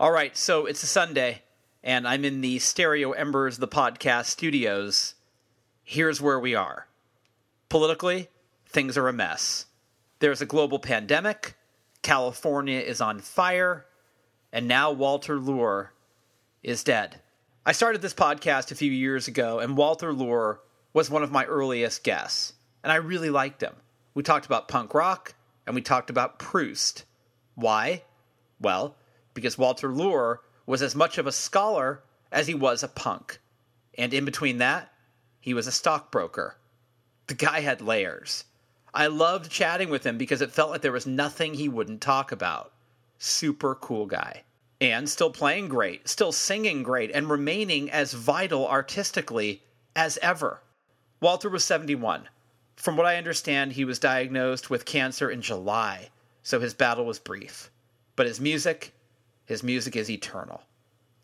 All right, so it's a Sunday, and I'm in the Stereo Embers, the podcast studios. Here's where we are. Politically, things are a mess. There's a global pandemic, California is on fire, and now Walter Lure is dead. I started this podcast a few years ago, and Walter Lure was one of my earliest guests, and I really liked him. We talked about punk rock, and we talked about Proust. Why? Well, because Walter Lure was as much of a scholar as he was a punk. And in between that, he was a stockbroker. The guy had layers. I loved chatting with him because it felt like there was nothing he wouldn't talk about. Super cool guy. And still playing great, still singing great, and remaining as vital artistically as ever. Walter was 71. From what I understand, he was diagnosed with cancer in July, so his battle was brief. But his music, his music is eternal.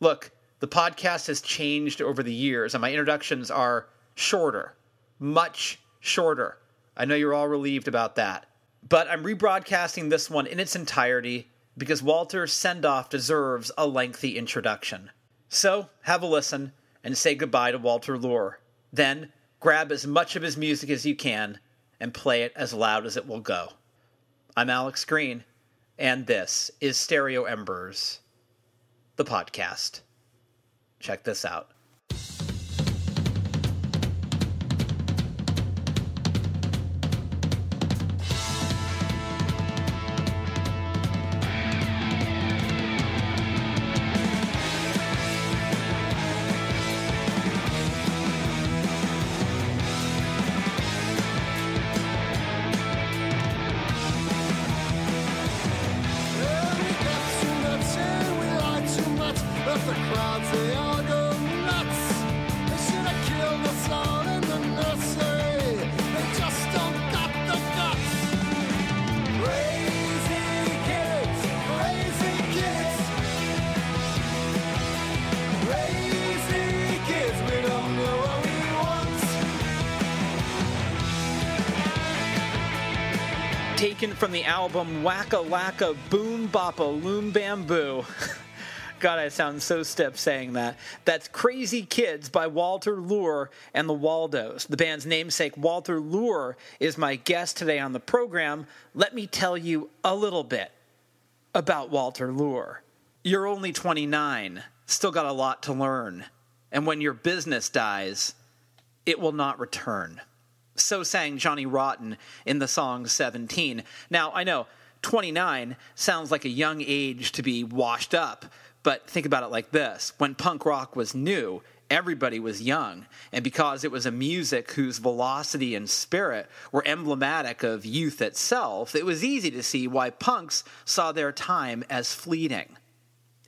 Look, the podcast has changed over the years, and my introductions are shorter, much shorter. I know you're all relieved about that. But I'm rebroadcasting this one in its entirety because Walter's send off deserves a lengthy introduction. So, have a listen and say goodbye to Walter Lure. Then, grab as much of his music as you can and play it as loud as it will go. I'm Alex Green and this is Stereo Embers, the podcast. Check this out. Taken from the album Wacka Lacka Boom Boppa Loom Bamboo. God, I sound so stiff saying that. That's Crazy Kids by Walter Lure and the Waldos. The band's namesake, Walter Lure, is my guest today on the program. Let me tell you a little bit about Walter Lure. You're only 29, still got a lot to learn. And when your business dies, it will not return. So sang Johnny Rotten in the song 17. Now, I know 29 sounds like a young age to be washed up, but think about it like this when punk rock was new, everybody was young. And because it was a music whose velocity and spirit were emblematic of youth itself, it was easy to see why punks saw their time as fleeting.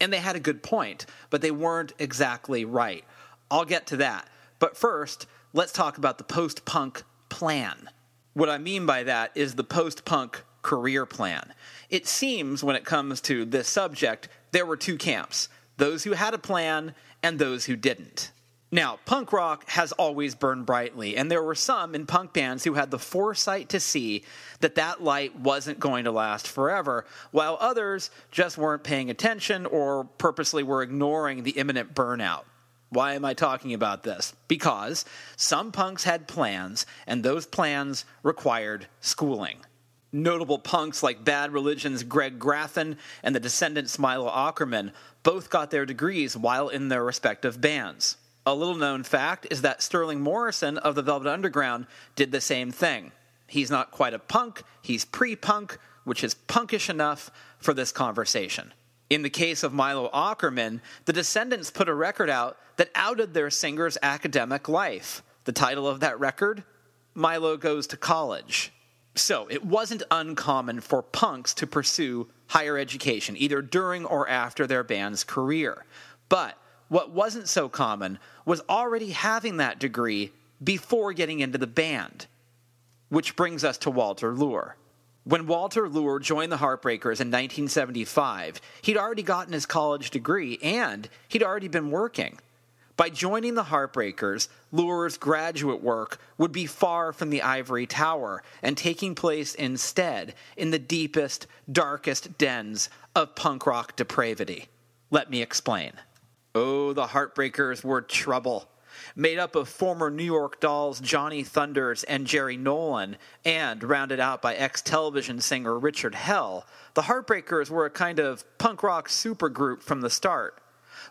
And they had a good point, but they weren't exactly right. I'll get to that. But first, let's talk about the post punk plan. What I mean by that is the post punk career plan. It seems, when it comes to this subject, there were two camps those who had a plan and those who didn't. Now, punk rock has always burned brightly, and there were some in punk bands who had the foresight to see that that light wasn't going to last forever, while others just weren't paying attention or purposely were ignoring the imminent burnout. Why am I talking about this? Because some punks had plans, and those plans required schooling. Notable punks like Bad Religion's Greg Graffin and the Descendents' Milo Aukerman both got their degrees while in their respective bands. A little known fact is that Sterling Morrison of the Velvet Underground did the same thing. He's not quite a punk, he's pre punk, which is punkish enough for this conversation. In the case of Milo Aukerman, the Descendents put a record out that outed their singer's academic life. The title of that record? Milo Goes to College. So, it wasn't uncommon for punks to pursue higher education, either during or after their band's career. But what wasn't so common was already having that degree before getting into the band. Which brings us to Walter Lure. When Walter Lure joined the Heartbreakers in 1975, he'd already gotten his college degree and he'd already been working. By joining the Heartbreakers, Lure's graduate work would be far from the ivory tower and taking place instead in the deepest, darkest dens of punk rock depravity. Let me explain. Oh, the Heartbreakers were trouble. Made up of former New York Dolls Johnny Thunders and Jerry Nolan, and rounded out by ex television singer Richard Hell, the Heartbreakers were a kind of punk rock supergroup from the start.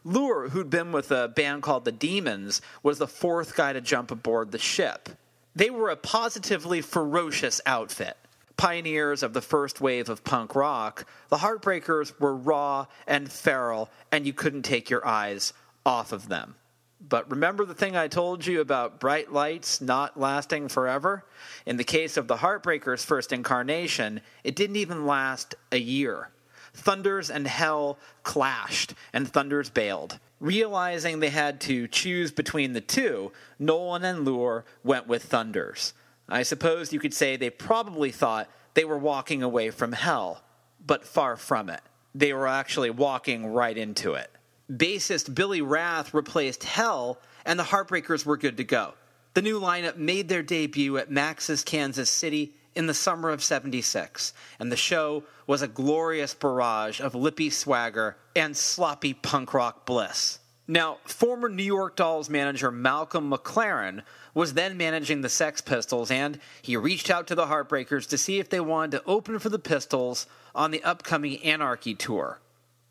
Lure, who'd been with a band called the Demons, was the fourth guy to jump aboard the ship. They were a positively ferocious outfit. Pioneers of the first wave of punk rock, the Heartbreakers were raw and feral, and you couldn't take your eyes off of them. But remember the thing I told you about bright lights not lasting forever? In the case of the Heartbreakers' first incarnation, it didn't even last a year. Thunders and Hell clashed, and Thunders bailed. Realizing they had to choose between the two, Nolan and Lure went with Thunders. I suppose you could say they probably thought they were walking away from hell, but far from it. They were actually walking right into it. Bassist Billy Rath replaced Hell, and the Heartbreakers were good to go. The new lineup made their debut at Max's Kansas City in the summer of 76, and the show was a glorious barrage of lippy swagger and sloppy punk rock bliss. Now, former New York Dolls manager Malcolm McLaren was then managing the Sex Pistols, and he reached out to the Heartbreakers to see if they wanted to open for the Pistols on the upcoming Anarchy tour.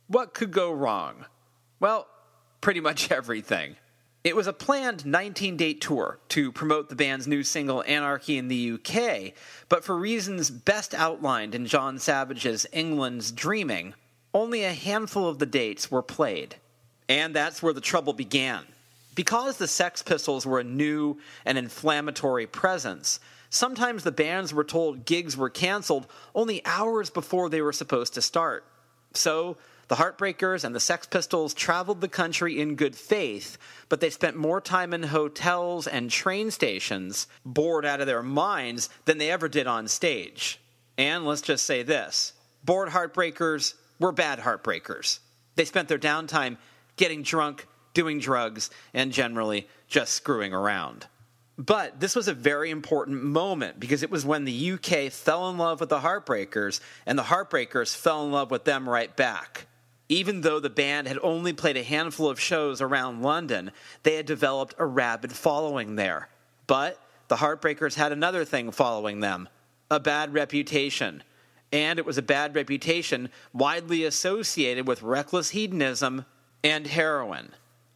What could go wrong? Well, pretty much everything. It was a planned 19 date tour to promote the band's new single Anarchy in the UK, but for reasons best outlined in Jon Savage's England's Dreaming, only a handful of the dates were played. And that's where the trouble began. Because the Sex Pistols were a new and inflammatory presence, sometimes the bands were told gigs were canceled only hours before they were supposed to start. So, the Heartbreakers and the Sex Pistols traveled the country in good faith, but they spent more time in hotels and train stations, bored out of their minds, than they ever did on stage. And let's just say this bored Heartbreakers were bad Heartbreakers. They spent their downtime getting drunk, doing drugs, and generally just screwing around. But this was a very important moment because it was when the UK fell in love with the Heartbreakers and the Heartbreakers fell in love with them right back. Even though the band had only played a handful of shows around London, they had developed a rabid following there. But the Heartbreakers had another thing following them a bad reputation. And it was a bad reputation widely associated with reckless hedonism and heroin.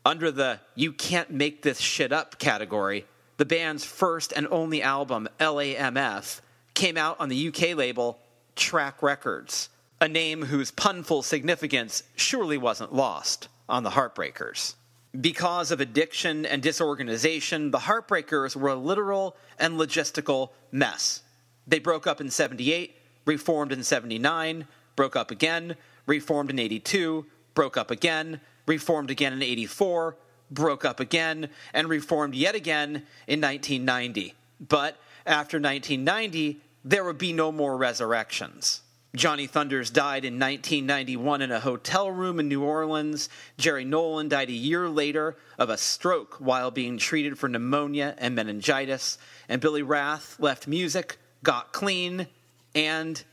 Under the you can't make this shit up category, the band's first and only album, LAMF, came out on the UK label Track Records a name whose punful significance surely wasn't lost on the Heartbreakers. Because of addiction and disorganization, the Heartbreakers were a literal and logistical mess. They broke up in 78, reformed in 79, broke up again, reformed in 82, broke up again, reformed again in 84, broke up again, and reformed yet again in 1990. But after 1990, there would be no more resurrections. Johnny Thunders died in 1991 in a hotel room in New Orleans. Jerry Nolan died a year later of a stroke while being treated for pneumonia and meningitis. And Billy Rath left music, got clean, and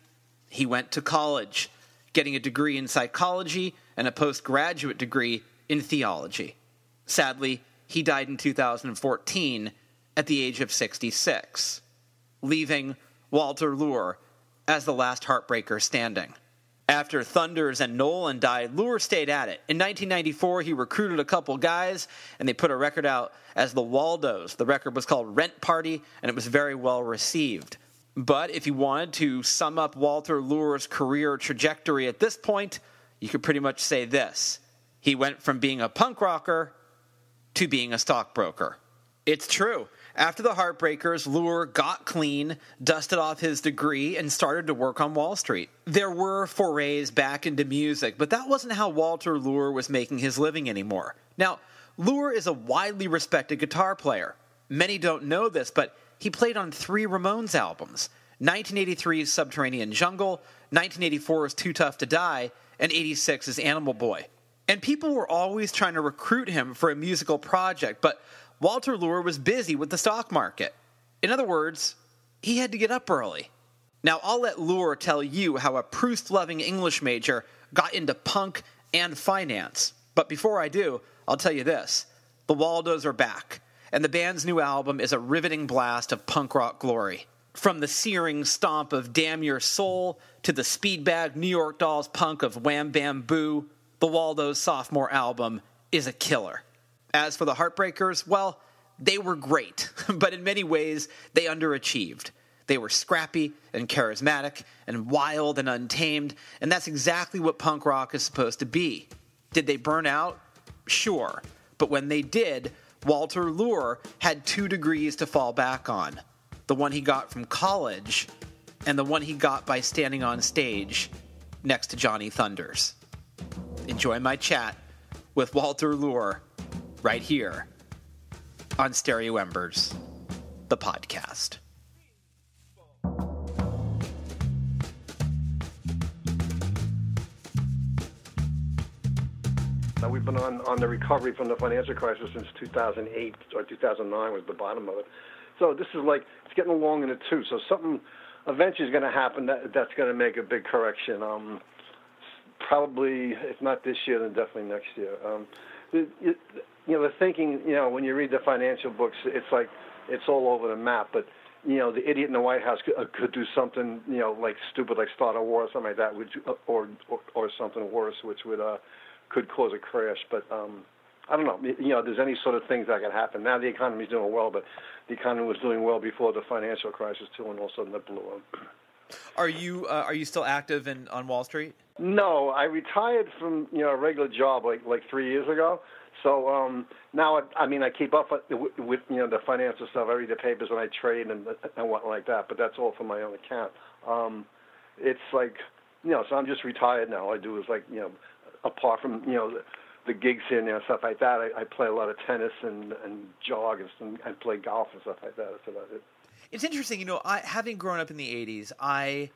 he went to college, getting a degree in psychology and a postgraduate degree in theology. Sadly, he died in 2014 at the age of 66, leaving Walter Lure as the last heartbreaker standing. After Thunders and Nolan died, Lure stayed at it. In 1994, he recruited a couple guys, and they put a record out as the Waldos. The record was called Rent Party, and it was very well received. But if you wanted to sum up Walter Lure's career trajectory at this point, you could pretty much say this he went from being a punk rocker to being a stockbroker. It's true. After the Heartbreakers, Lure got clean, dusted off his degree, and started to work on Wall Street. There were forays back into music, but that wasn't how Walter Lure was making his living anymore. Now, Lure is a widely respected guitar player. Many don't know this, but he played on three Ramones albums 1983's Subterranean Jungle, 1984's Too Tough to Die, and 86's Animal Boy. And people were always trying to recruit him for a musical project, but Walter Lure was busy with the stock market. In other words, he had to get up early. Now, I'll let Lure tell you how a Proust loving English major got into punk and finance. But before I do, I'll tell you this the Waldos are back, and the band's new album is a riveting blast of punk rock glory. From the searing stomp of Damn Your Soul to the speedbag New York Dolls punk of Wham Bam Boo, the Waldos' sophomore album is a killer. As for the Heartbreakers, well, they were great, but in many ways, they underachieved. They were scrappy and charismatic and wild and untamed, and that's exactly what punk rock is supposed to be. Did they burn out? Sure. But when they did, Walter Lure had two degrees to fall back on the one he got from college and the one he got by standing on stage next to Johnny Thunders. Enjoy my chat with Walter Lure right here on Stereo Embers, the podcast. Now, we've been on, on the recovery from the financial crisis since 2008 or 2009 was the bottom of it. So this is like it's getting along in the tooth. So something eventually is going to happen that that's going to make a big correction. Um, probably if not this year, then definitely next year. Um, you, you know, the thinking. You know, when you read the financial books, it's like it's all over the map. But you know, the idiot in the White House could, uh, could do something, you know, like stupid, like start a war or something like that, which, or, or or something worse, which would uh, could cause a crash. But um, I don't know. You know, there's any sort of things that could happen. Now the economy's doing well, but the economy was doing well before the financial crisis too, and all of a sudden it blew up. Are you uh, are you still active in on Wall Street? No, I retired from you know a regular job like like three years ago. So um, now, I, I mean, I keep up with, with you know the financial stuff. I read the papers and I trade and and what like that. But that's all for my own account. Um, it's like you know, so I'm just retired now. All I do is like you know, apart from you know the, the gigs here and stuff like that, I, I play a lot of tennis and and jog and, and play golf and stuff like that. That's about it. It's interesting, you know, I having grown up in the '80s, I,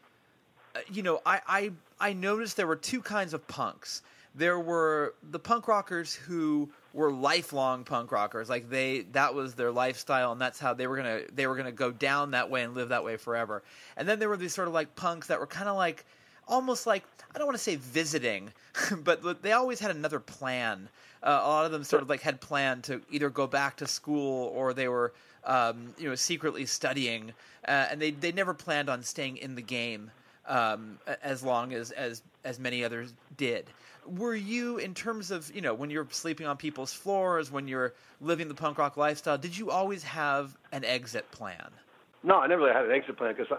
uh, you know, I I I noticed there were two kinds of punks. There were the punk rockers who were lifelong punk rockers, like they that was their lifestyle, and that's how they were gonna they were gonna go down that way and live that way forever. And then there were these sort of like punks that were kind of like almost like I don't want to say visiting, but they always had another plan. Uh, a lot of them sort of like had planned to either go back to school or they were um, you know secretly studying, uh, and they they never planned on staying in the game um, as long as as as many others did. Were you in terms of you know when you're sleeping on people's floors, when you're living the punk rock lifestyle? Did you always have an exit plan? No, I never really had an exit plan because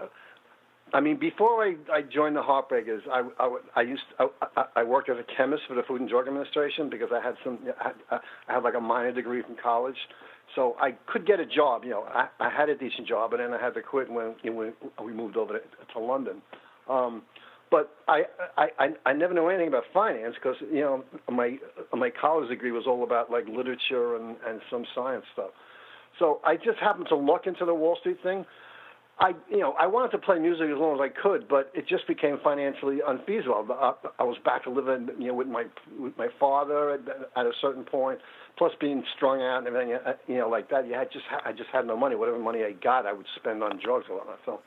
I mean, before I, I joined the Heartbreakers, I, I, I used I, I worked as a chemist for the Food and Drug Administration because I had some I had, I had like a minor degree from college, so I could get a job. You know, I, I had a decent job, and then I had to quit when, when we moved over to, to London. Um, but I, I I never knew anything about finance because you know my my college degree was all about like literature and and some science stuff. So I just happened to look into the Wall Street thing. I, you know, I wanted to play music as long as I could, but it just became financially unfeasible. I, I was back to living, you know, with my with my father at, at a certain point, plus being strung out and everything, uh, you know, like that. You had just, I just had no money. Whatever money I got, I would spend on drugs a lot. So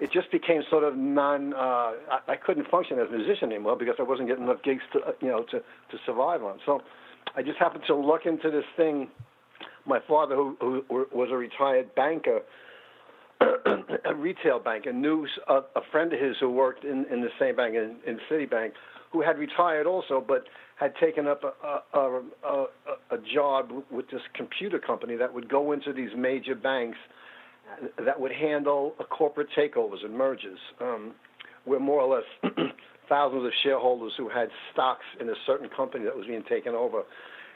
it just became sort of non. Uh, I, I couldn't function as a musician anymore because I wasn't getting enough gigs to, you know, to to survive on. So I just happened to look into this thing. My father, who, who was a retired banker a retail bank knew a, a friend of his who worked in, in the same bank in, in Citibank, who had retired also, but had taken up a, a, a, a job with this computer company that would go into these major banks that would handle corporate takeovers and mergers, um, where more or less thousands of shareholders who had stocks in a certain company that was being taken over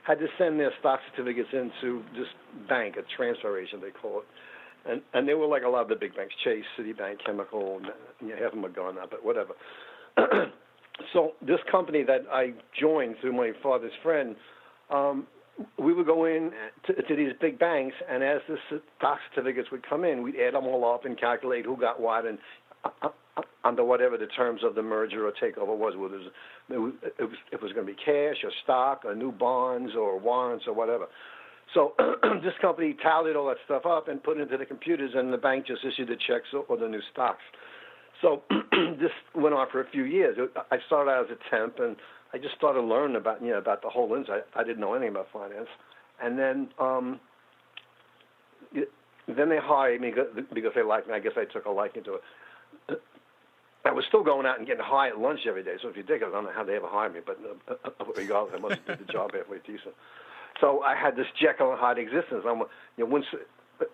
had to send their stock certificates into this bank, a transfer agent they call it and and they were like a lot of the big banks, Chase, Citibank, Chemical, you half of them are gone now, but whatever. so this company that I joined through my father's friend, um, we would go in to, to these big banks, and as the stock certificates would come in, we'd add them all up and calculate who got what, and uh, uh, under whatever the terms of the merger or takeover was, whether it was, it was, it was going to be cash or stock or new bonds or warrants or whatever. So this company tallied all that stuff up and put it into the computers, and the bank just issued the checks or the new stocks. So this went on for a few years. I started out as a temp, and I just started learning about you know about the whole industry. I, I didn't know anything about finance, and then um, it, then they hired me because they liked me. I guess I took a liking to it. I was still going out and getting high at lunch every day. So if you dig it, I don't know how they ever hired me, but uh, uh, regardless, I must have did the job halfway decent. So I had this Jekyll and Hyde existence. I'm, you know, once,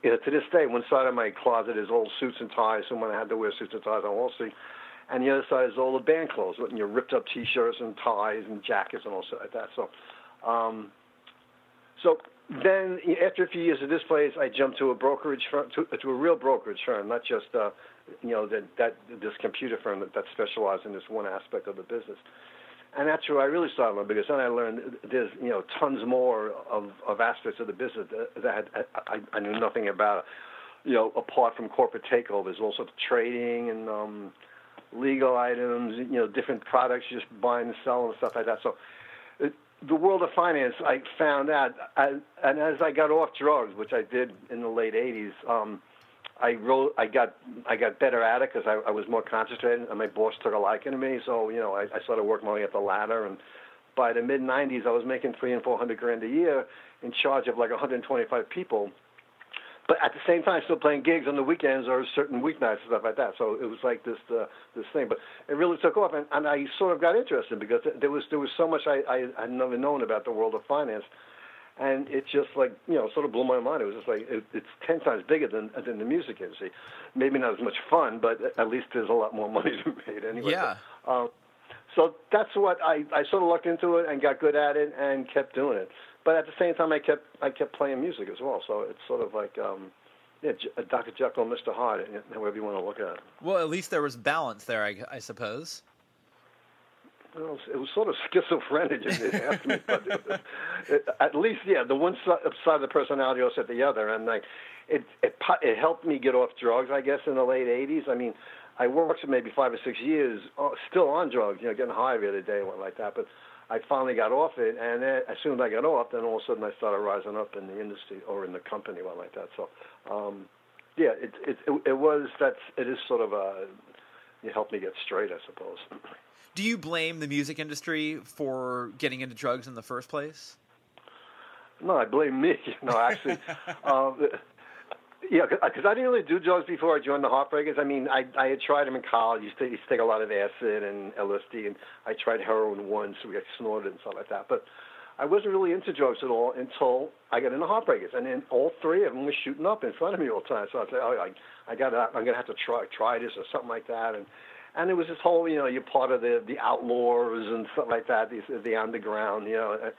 you know, to this day, one side of my closet is old suits and ties, and when I had to wear suits and ties on Wall Street, and the other side is all the band clothes, and your ripped up T-shirts and ties and jackets and all stuff like that. So, um, so then after a few years at this place, I jumped to a brokerage firm, to, to a real brokerage firm, not just uh, you know that that this computer firm that, that specialized in this one aspect of the business. And that's where I really started learning because then I learned there's you know tons more of, of aspects of the business that, that I, I knew nothing about. You know, apart from corporate takeovers, also trading and um, legal items, you know, different products, just buying and selling and stuff like that. So the world of finance, I found out, I, and as I got off drugs, which I did in the late '80s, um, I wrote, I got, I got better at it because I, I was more concentrated, and my boss took a liking to me. So you know, I, I started working my way up the ladder, and by the mid '90s, I was making three and four hundred grand a year, in charge of like 125 people but at the same time still playing gigs on the weekends or certain weeknights and stuff like that. So it was like this uh, this thing. But it really took off, and, and I sort of got interested because there was there was so much I, I had never known about the world of finance, and it just like you know sort of blew my mind. It was just like it, it's ten times bigger than than the music industry. Maybe not as much fun, but at least there's a lot more money to be made anyway. Yeah. But, um, so that's what I I sort of looked into it and got good at it and kept doing it but at the same time, I kept I kept playing music as well. So it's sort of like um, yeah, Dr. Jekyll and Mr. Hyde, however you want to look at it. Well, at least there was balance there, I, I suppose. Well, it was sort of schizophrenic in it, me, but it, it, at least, yeah, the one side of the personality was at the other, and like, it, it it helped me get off drugs, I guess, in the late '80s. I mean, I worked for maybe five or six years, uh, still on drugs, you know, getting high every other day and what like that. But I finally got off it, and then, as soon as I got off, then all of a sudden I started rising up in the industry or in the company, one like that. So, um, yeah, it, it it it was that's it is sort of a it helped me get straight, I suppose. Do you blame the music industry for getting into drugs in the first place? No, I blame me. No, actually, um, yeah, because uh, I didn't really do drugs before I joined the Heartbreakers. I mean, I I had tried them in college. You used to, take a lot of acid and LSD, and I tried heroin once. We got snorted and stuff like that. But I wasn't really into drugs at all until I got into Heartbreakers, and then all three of them were shooting up in front of me all the time. So I said, "Oh, I I got I'm gonna have to try try this or something like that." And and it was this whole, you know, you're part of the the outlaws and stuff like that, the the underground, you know uh,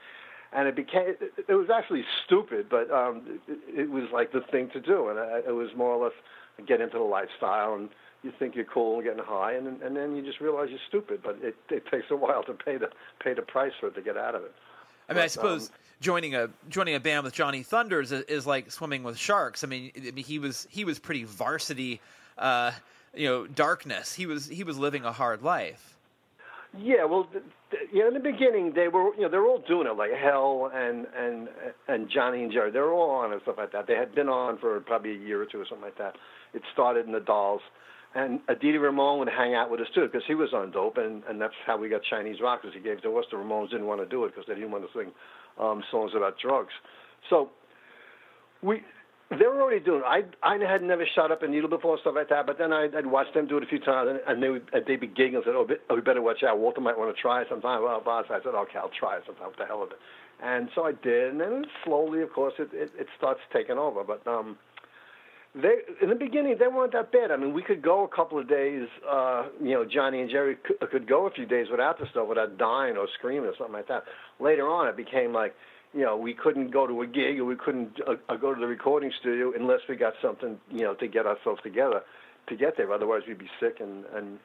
and it became it, was actually stupid, but um, it, it was like the thing to do, and I, it was more or less get into the lifestyle, and you think you're cool and getting high, and and then you just realize you're stupid. But it, it takes a while to pay the pay the price for it to get out of it. I mean, but, I suppose um, joining a joining a band with Johnny Thunders is, is, like swimming with sharks. I mean, he was he was pretty varsity, uh, you know, darkness. He was he was living a hard life. Yeah, well, you know, in the beginning they were, you know, they were all doing it like Hell and and and Johnny and Jerry. They were all on and stuff like that. They had been on for probably a year or two or something like that. It started in the Dolls, and Dee Dee Ramone would hang out with us too because he was on dope, and and that's how we got Chinese rock because he gave to us. The Ramones didn't want to do it because they didn't want to sing um, songs about drugs. So we they were already doing. I I had never shot up a needle before and stuff like that. But then I, I'd watched them do it a few times, and, and they would they'd be giggling and said, "Oh, oh, we better watch out. Walter might want to try it sometime." Well, boss, I said, "Okay, I'll try it sometime. What the hell of it?" And so I did, and then slowly, of course, it it, it starts taking over. But um, they in the beginning they weren't that bad. I mean, we could go a couple of days. Uh, you know, Johnny and Jerry could, could go a few days without the stuff, without dying or screaming or something like that. Later on, it became like you know, we couldn't go to a gig or we couldn't uh, go to the recording studio unless we got something, you know, to get ourselves together to get there. Otherwise, we'd be sick and and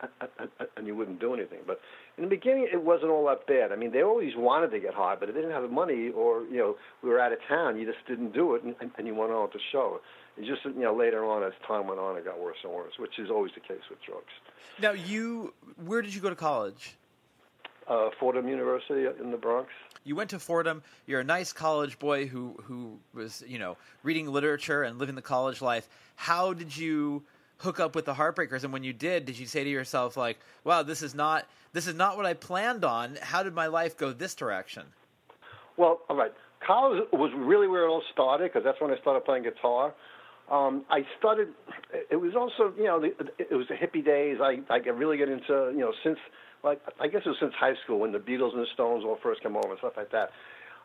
and you wouldn't do anything. But in the beginning, it wasn't all that bad. I mean, they always wanted to get high, but if they didn't have the money or you know we were out of town, you just didn't do it, and, and you went on to show. It's just you know later on as time went on, it got worse and worse, which is always the case with drugs. Now, you where did you go to college? Uh, Fordham University in the Bronx you went to Fordham. You're a nice college boy who who was you know reading literature and living the college life. How did you hook up with the Heartbreakers? And when you did, did you say to yourself like, "Wow, this is not this is not what I planned on. How did my life go this direction?" Well, all right. College was really where it all started because that's when I started playing guitar. Um, I started. It was also, you know, it was the hippie days. I I really get into, you know, since like I guess it was since high school when the Beatles and the Stones all first came over and stuff like that.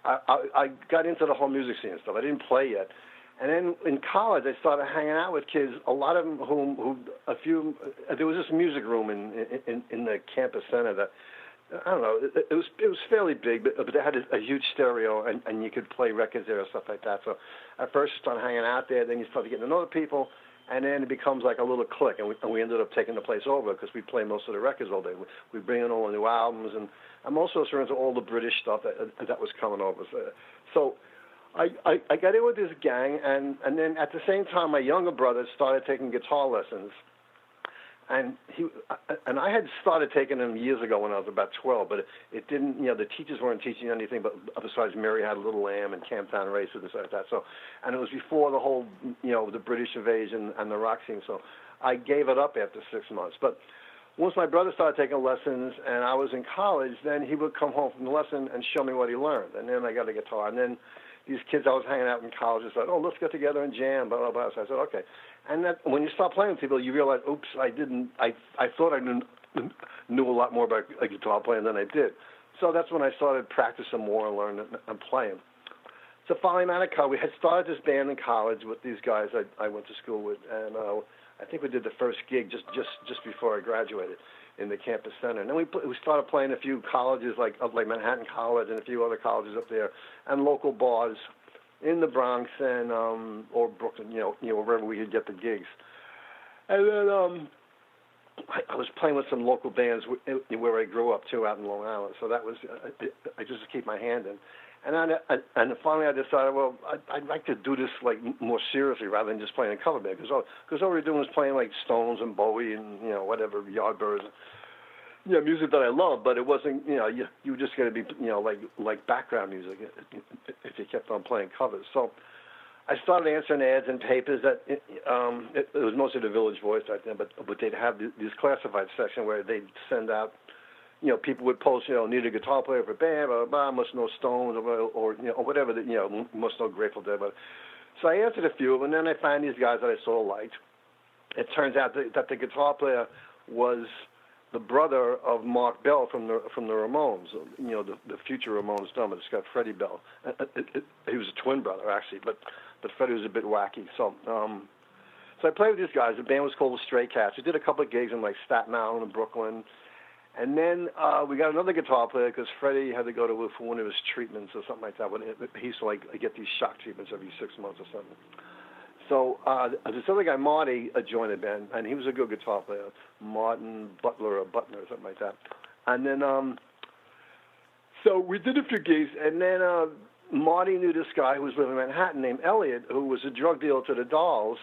I, I, I got into the whole music scene and stuff. I didn't play yet, and then in college I started hanging out with kids. A lot of them whom who a few. There was this music room in in in the campus center that. I don't know. It, it was it was fairly big, but, but they had a, a huge stereo, and, and you could play records there and stuff like that. So at first you started hanging out there, then you started getting to know the people, and then it becomes like a little clique, and we, and we ended up taking the place over because we play most of the records all day. We, we bring in all the new albums, and I'm also into all the British stuff that that was coming over. So, so I, I I got in with this gang, and and then at the same time, my younger brother started taking guitar lessons and he uh, and I had started taking them years ago when I was about 12, but it, didn't. You know, the teachers weren't teaching anything, but besides Mary had a little lamb and Camptown Races and stuff like that. So, and it was before the whole, you know, the British invasion and the rock scene. So, I gave it up after six months. But once my brother started taking lessons and I was in college, then he would come home from the lesson and show me what he learned, and then I got a guitar, and then these kids I was hanging out in college said, "Oh, let's get together and jam." Blah blah blah. So I said, "Okay." And that when you start playing with people, you realize, "Oops, I didn't. I I thought I knew knew a lot more about guitar playing than I did." So that's when I started practicing more and learning and playing. So finally, Manicow, we had started this band in college with these guys I, I went to school with, and uh, I think we did the first gig just just just before I graduated in the campus center. And then we we started playing a few colleges like like Manhattan College and a few other colleges up there, and local bars in the Bronx and um or Brooklyn, you know, you know wherever we could get the gigs. And then um I, I was playing with some local bands where I grew up too, out in Long Island. So that was I, I just keep my hand in. And I, I, and finally I decided, well, I'd, I'd like to do this like more seriously rather than just playing a cover band because all because all we were doing was playing like Stones and Bowie and you know whatever Yardbirds you know, music that I love, but it wasn't, you know, you, you were just going to be, you know, like like background music if you kept on playing covers. So I started answering ads in papers that um, it, it was mostly the Village Voice back then, but but they'd have this classified section where they'd send out, you know, people would post, you know, need a guitar player for a band, blah, blah, blah must know Stones or, or you know, whatever, that, you know, must know Grateful Dead. But so I answered a few of them, and then I found these guys that I sort of liked. It turns out that, that the guitar player was the brother of Marc Bell from the from the Ramones, you know, the, the future Ramones drummer. It's got Freddie Bell. It, it, it, he was a twin brother actually, but but Freddie was a bit wacky. So um, so I played with these guys. The band was called the Stray Cats. We did a couple of gigs in like Staten Island and Brooklyn. And then uh, we got another guitar player because Freddie had to go to for one of his treatments or something like that. When he used to like get these shock treatments every six months or something. So uh, this other guy, Marty, uh, joined the band, and he was a good guitar player, Martin Butler or Butner or something like that. And then, um, so we did a few gigs, and then uh, Marty knew this guy who was living in Manhattan named Elliot, who was a drug dealer to the Dolls,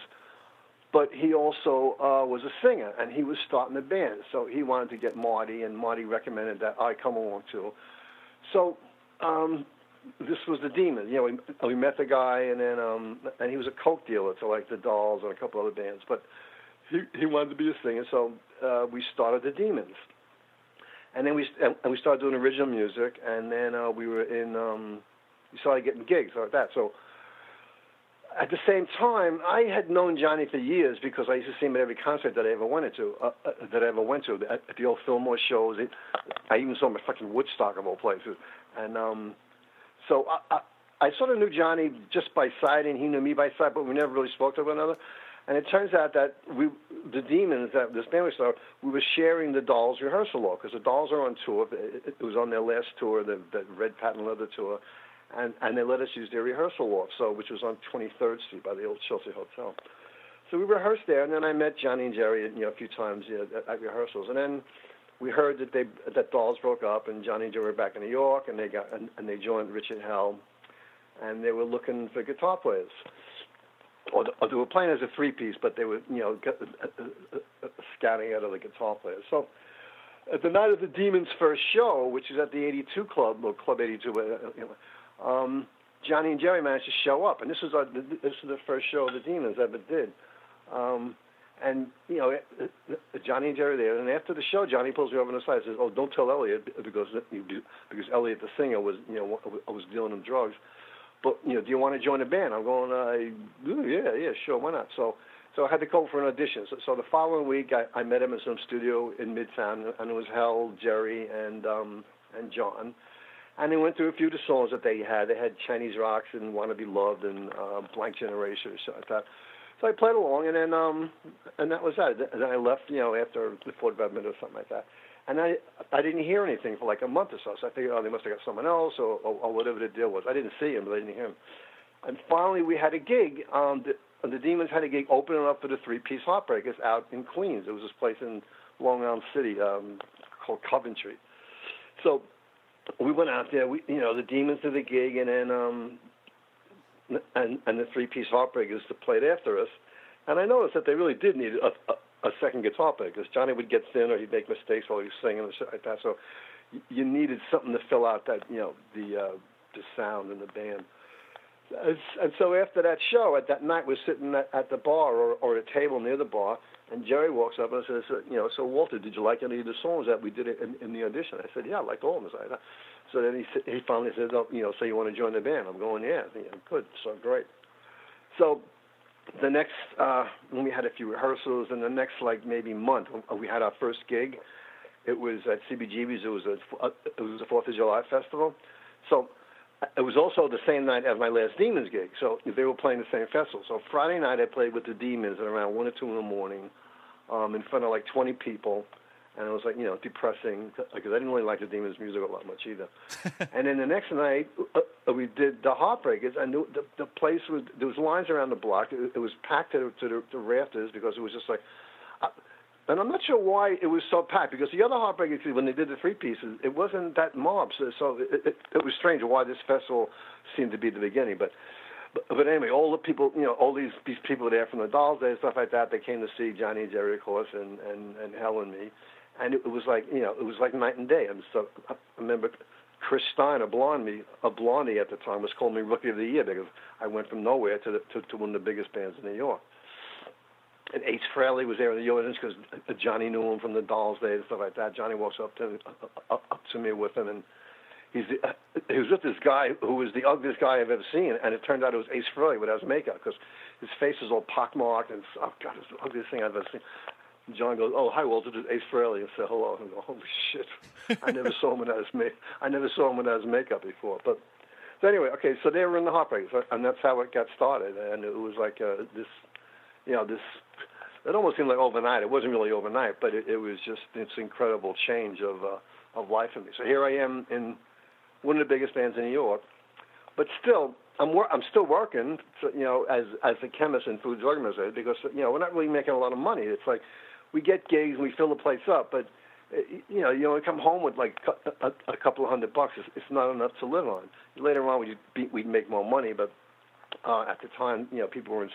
but he also uh, was a singer, and he was starting a band. So he wanted to get Marty, and Marty recommended that I come along too. So um, this was the demon. You know, we, we met the guy, and then um, and he was a coke dealer to like the Dolls and a couple other bands, but he he wanted to be a singer, so uh, we started the Demons, and then we and we started doing original music, and then uh, we were in um, we started getting gigs like that. So at the same time, I had known Johnny for years because I used to see him at every concert that I ever wanted to. Uh, uh, that I ever went to at, at the old Fillmore shows. It, I even saw him at fucking Woodstock of all places, and um, so I, I, I sort of knew Johnny just by sight, and he knew me by sight, but we never really spoke to one another. And it turns out that we, the Demons, that this band was started, we were sharing the Dolls rehearsal hall because the Dolls are on tour. It, it was on their last tour, the, the Red Patent Leather tour, and and they let us use their rehearsal hall, so which was on 23rd Street by the old Chelsea Hotel. So we rehearsed there, and then I met Johnny and Jerry, you know, a few times you know, at, at rehearsals, and then we heard that they that Dolls broke up and Johnny and Joe were back in New York and they got and, and they joined Richard Hell, and they were looking for guitar players. Or, or they were playing as a three piece, but they were you know uh, uh, uh, scouting out of the guitar players. So at the night of the Demons' first show, which is at the 82 Club, or Club 82, um, Johnny and Jerry managed to show up, and this was our, this is the first show the Demons ever did. Um, and you know, Johnny and Jerry there. And after the show, Johnny pulls me over on the side and says, "Oh, don't tell Elliot because because Elliot, the singer, was you know I was dealing in drugs. But you know, do you want to join the band?" I'm going, uh, "Yeah, yeah, sure, why not?" So. So I had to go for an audition. So, so the following week, I, I met him in some studio in Midtown, and it was Hell, Jerry, and um, and John. And they went through a few of the songs that they had. They had Chinese Rocks and Want to Be Loved and uh, Blank Generation something like that. So I played along, and then um, and that was that. And I left, you know, after the 45 minutes or something like that. And I I didn't hear anything for like a month or so. So I figured, oh, they must have got someone else or, or, or whatever the deal was. I didn't see him, but I didn't hear him. And finally, we had a gig. Um, the, the Demons had a gig opening up for the Three Piece Heartbreakers out in Queens. It was this place in Long Island City um, called Coventry. So we went out there. We, you know, the Demons did the gig, and then um, and and the three piece heartbreakers that played after us. And I noticed that they really did need a, a, a second guitar player because Johnny would get thin or he'd make mistakes while he was singing and shit like that. So you needed something to fill out that you know the uh, the sound in the band. And so after that show, at that night, we're sitting at, at the bar or, or a table near the bar, and Jerry walks up and says, you know, so Walter, did you like any of the songs that we did in, in the audition? I said, yeah, I liked all of them. So then he he finally says, oh, you know, so you want to join the band? I'm going, yeah, yeah good, so great. So the next, uh, when we had a few rehearsals, and the next like maybe month, we had our first gig. It was at CBGB's. It was a it was a Fourth of July festival. So it was also the same night as my last Demons gig. So they were playing the same festival. So Friday night I played with the Demons at around one or two in the morning, um, in front of like 20 people and it was like you know depressing because I didn't really like the Demons music a lot much either. and then the next night uh, we did the Heartbreakers, and the, the, the place was there was lines around the block. It, it was packed to, to the to rafters because it was just like. And I'm not sure why it was so packed because the other Heartbreakers, when they did the three pieces, it wasn't that mob. So, so it, it, it was strange why this festival seemed to be the beginning. But but, but anyway, all the people, you know, all these these people there from the Dolls Day and stuff like that, they came to see Johnny and Jerry, of course, and and and Hell and me and it was like you know it was like night and day. And so I remember Chris Stein, a blondie, a blondie at the time, was calling me Rookie of the Year because I went from nowhere to the, to, to one of the biggest bands in New York. And Ace Frehley was there in the audience because Johnny knew him from the Dolls days and stuff like that. Johnny walks up to up, up to me with him, and he's the, uh, he was with this guy who was the ugliest guy I've ever seen, and it turned out it was Ace Frehley without his makeup because his face was all pockmarked and oh god, it was the ugliest thing I've ever seen. John goes, "Oh, hi, Walter. It's Ace Frehley." And said, hello. And go, "Holy shit! I never saw him without his make. I never saw him without his makeup before." But so anyway, okay. So they were in the Heartbreakers, and that's how it got started. And it was like uh, this, you know, this. It almost seemed like overnight. It wasn't really overnight, but it, it was just this incredible change of uh, of life for me. So here I am in one of the biggest bands in New York, but still I'm wor- I'm still working, you know, as as a chemist and food drug administrator because you know we're not really making a lot of money. It's like we get gigs and we fill the place up, but uh, you know, you only come home with like a, a couple of hundred bucks. It's, it's not enough to live on. Later on, we'd be, we'd make more money, but uh, at the time, you know, people were, in,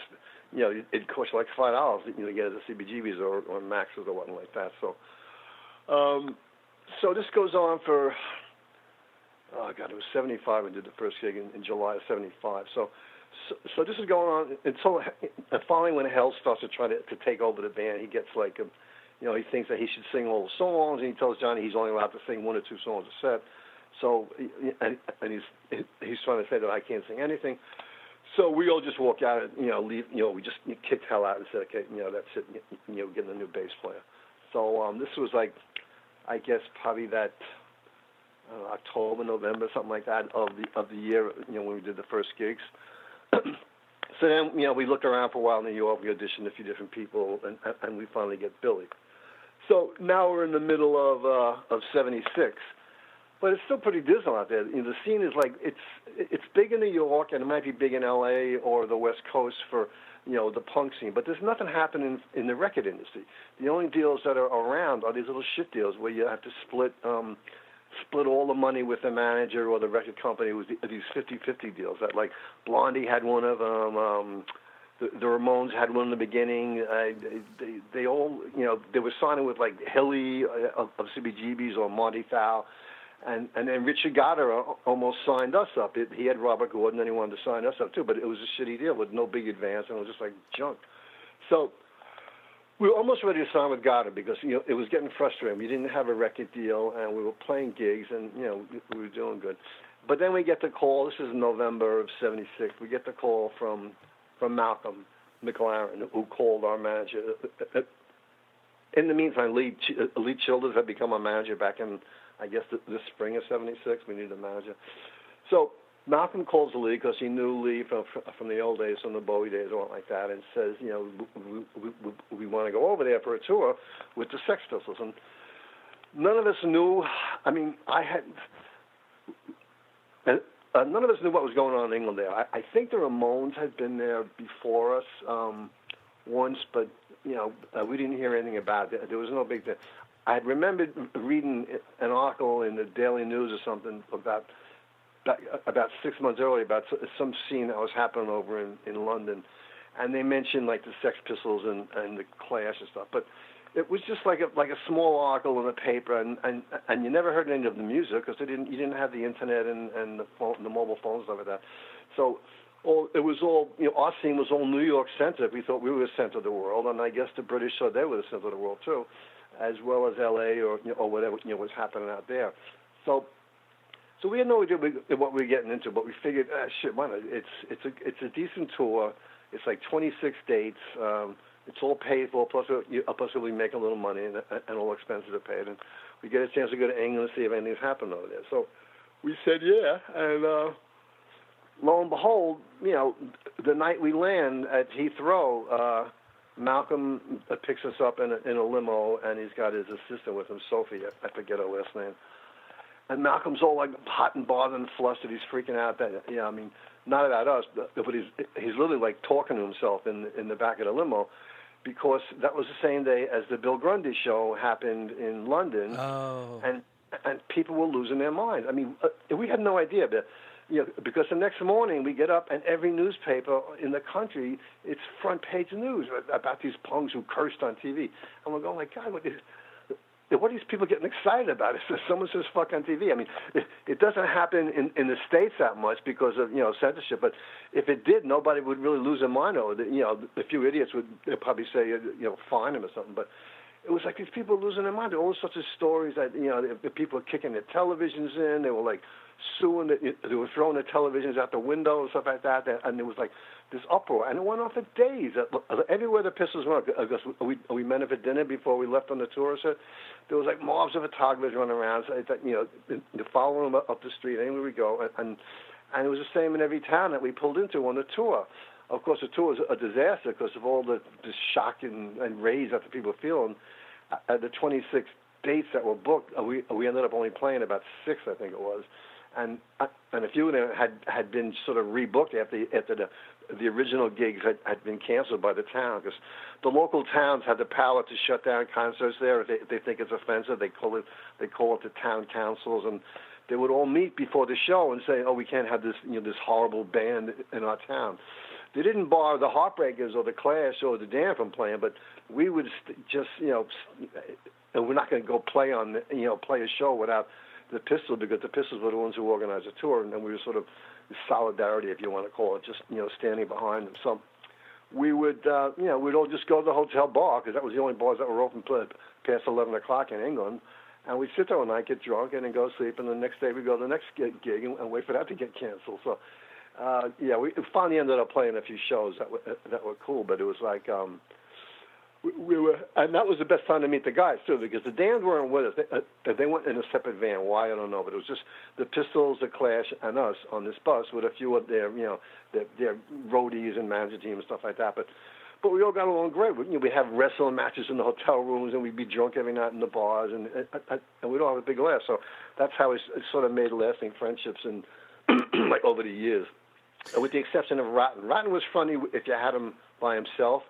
you know, it cost like five dollars you know, to get it at CBGB's or, or Max's or something like that. So, um, so this goes on for, oh god, it was '75. We did the first gig in, in July of '75. So so, so this is going on until and finally when Hell starts to try to, to take over the band, he gets like a, you know, he thinks that he should sing all the songs, and he tells Johnny he's only allowed to sing one or two songs a set. So and, and he's he's trying to say that I can't sing anything. So we all just walk out, and, you know, leave, you know, we just kicked Hell out and said, okay, you know, that's it, you know, getting a new bass player. So um, this was like, I guess probably that uh, October, November, something like that of the of the year, you know, when we did the first gigs. so then, you know, we looked around for a while in New York. We auditioned a few different people, and and we finally get Billy. So now we're in the middle of uh, of '76, but it's still pretty dismal out there. You know, the scene is like it's it's big in New York, and it might be big in L.A. or the West Coast for you know the punk scene, but there's nothing happening in the record industry. The only deals that are around are these little shit deals where you have to split. um split all the money with the manager or the record company. It was these 50-50 deals that like Blondie had one of them. Um, the, the Ramones had one in the beginning. Uh, they, they all, you know, they were signing with like Hilly uh, of, of CBGB's or Marty Thau. And and then Richard Gottehrer almost signed us up. It, he had Robert Gordon, and he wanted to sign us up too. But it was a shitty deal with no big advance, and it was just like junk. So we were almost ready to sign with Gottehrer because you know it was getting frustrating. We didn't have a record deal, and we were playing gigs, and you know we were doing good. But then we get the call. This is November of '76. We get the call from from Malcolm McLaren, who called our manager. Uh, uh, In the meantime, Lee Lee Childers had become our manager back in I guess the spring of '76. We needed a manager, so Malcolm calls Lee because he knew Lee from from the old days, from the Bowie days, or like that, and says, you know, we, we, we, we want to go over there for a tour with the Sex Pistols, and none of us knew. I mean, I had. And, uh, none of us knew what was going on in England there. I, I think the Ramones had been there before us um, once, but you know uh, we didn't hear anything about it. There was no big. Thing. I remembered reading an article in the Daily News or something about about six months earlier about some scene that was happening over in in London, and they mentioned like the Sex Pistols and and the Clash and stuff, but it was just like a like a small article in the paper, and and and you never heard any of the music because they didn't you didn't have the internet and and the phone, the mobile phones and stuff like that, so. All, it was all, you know, our scene was all New York centered. We thought we were the center of the world, and I guess the British thought they were the center of the world too, as well as L.A. or you know, or whatever you know was happening out there. So so we had no idea what we were getting into, but we figured, ah, shit, not? It's it's a it's a decent tour. It's like 26 dates. Um, it's all paid for. Plus, you, plus we make a little money, and, and all expenses are paid. And we get a chance to go to England and see if anything's happened over there. So we said yeah, and uh, lo and behold, you know, the night we land at Heathrow, uh, Malcolm picks us up in a, in a limo, and he's got his assistant with him, Sophie. I, forget her last name and Malcolm's all like hot and bothered and flustered. He's freaking out. That yeah, I mean, not about us, but, but he's he's literally like talking to himself in in the back of the limo, because that was the same day as the Bill Grundy show happened in London, oh. and and people were losing their minds. I mean, uh, we had no idea, but you know, because the next morning we get up and every newspaper in the country, it's front page news about these punks who cursed on TV, and we're going like, God, what is what are these people getting excited about? If someone says "fuck" on TV, I mean, it, it doesn't happen in in the states that much because of you know censorship. But if it did, nobody would really lose their mind over it. You know, a few idiots would probably say uh, you know fine him or something. But it was like these people losing their mind. There were all sorts of stories that you know the people were kicking their televisions in. They were like suing. The, they were throwing their televisions out the window and stuff like that. And it was like this uproar, and it went on for days. Uh, uh, everywhere the pistols went, I guess we we met for dinner before we left on the tour. So there was like mobs of photographers running around. So you know, following them up the street anywhere we go, and, and and it was the same in every town that we pulled into on the tour. Of course, the tour was a disaster because of all the, the shock and, and rage that the people were feeling. Uh, at the 26 dates that were booked, we we ended up only playing about six, I think it was and uh, and a few of them had had been sort of rebooked after after the the original gigs had, had been canceled by the town because the local towns had the power to shut down concerts there if they, if they think it's offensive. They call it they call it the town councils and they would all meet before the show and say, "Oh, we can't have this you know this horrible band in our town." They didn't bar the Heartbreakers or the Clash or the Damned from playing, but we would st- just you know, and we're not going to go play on the, you know play a show without the Pistols because the Pistols were the ones who organized the tour, and then we were sort of solidarity, if you want to call it, just you know standing behind them. So we would, uh, you know, we'd all just go to the hotel bar because that was the only bars that were open past 11 o'clock in England. And we'd sit there all night, get drunk, and then go to sleep. And the next day we'd go to the next gig and, and wait for that to get canceled. So, uh, yeah, we finally ended up playing a few shows that were that were cool. But it was like, um, we were, and that was the best time to meet the guys too, because the Damned weren't with us. They, uh, they went in a separate van. Why I don't know, but it was just the Pistols, the Clash, and us on this bus with a few of their, you know, their, their roadies and manager team and stuff like that. But but we all got along great. We, you know, we'd have wrestling matches in the hotel rooms, and we'd be drunk every night in the bars, and and, and we'd all have a big laugh. So that's how we sort of made lasting friendships and like over the years. With the exception of Rotten. Rotten was funny if you had him by himself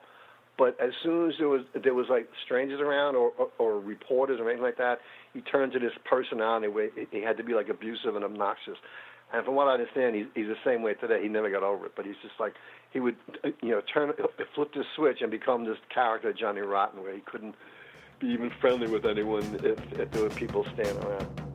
but as soon as there was there was like strangers around or, or, or reporters or anything like that, he turned to this personality where he had to be like abusive and obnoxious. And from what I understand, he's, he's the same way today. He never got over it, but he's just like he would, you know, turn flip the switch and become this character Johnny Rotten, where he couldn't be even friendly with anyone if, if there were people standing around.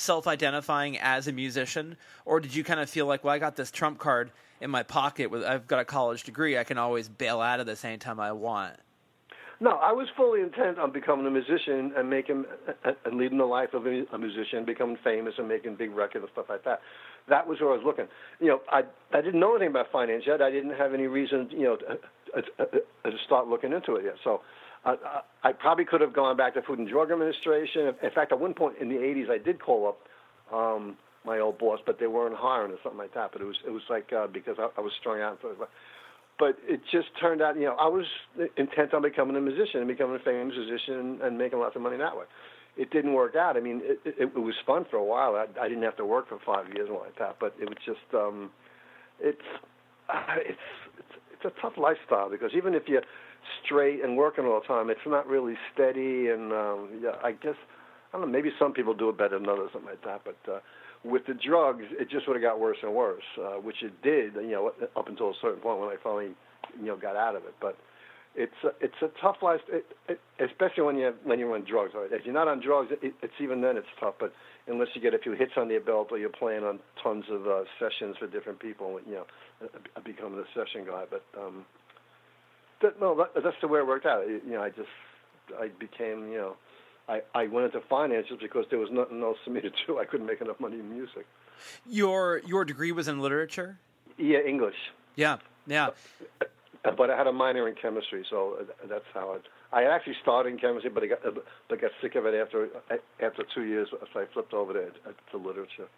Self-identifying as a musician, or did you kind of feel like, well, I got this trump card in my pocket with I've got a college degree, I can always bail out of this anytime I want? No, I was fully intent on becoming a musician and making and leading the life of a musician, becoming famous and making big records and stuff like that. That was where I was looking. You know, I I didn't know anything about finance yet. I didn't have any reason, you know, to, to start looking into it yet. So. Uh, I probably could have gone back to Food and Drug Administration. In fact, at one point in the '80s, I did call up um, my old boss, but they weren't hiring or something like that. But it was it was like uh, because I, I was strung out. And but it just turned out, you know, I was intent on becoming a musician and becoming a famous musician and making lots of money that way. It didn't work out. I mean, it, it, it was fun for a while. I, I didn't have to work for five years or like that, but it was just, um, it's, uh, it's, it's, it's a tough lifestyle because even if you're straight and working all the time, it's not really steady. And um, yeah, I guess I don't know. Maybe some people do it better than others, something like that. But uh, with the drugs, it just would have got worse and worse, uh, which it did, you know, up until a certain point when I finally, you know, got out of it. But it's a, it's a tough life, it, it, especially when you when you're on drugs. Right? If you're not on drugs, it, it's even then it's tough. But unless you get a few hits on your belt or you're playing on tons of uh, sessions for different people, you know, becoming a session guy. But um, that, no, that, that's the way it worked out. You know, I just I became, you know I, I went into finances because there was nothing else for me to do. I couldn't make enough money in music. Your your degree was in literature. Yeah, English. Yeah, yeah. Uh, but I had a minor in chemistry, so uh, that's how it. I actually started in chemistry, but I got but got sick of it after uh, after two years. So I flipped over to, to literature.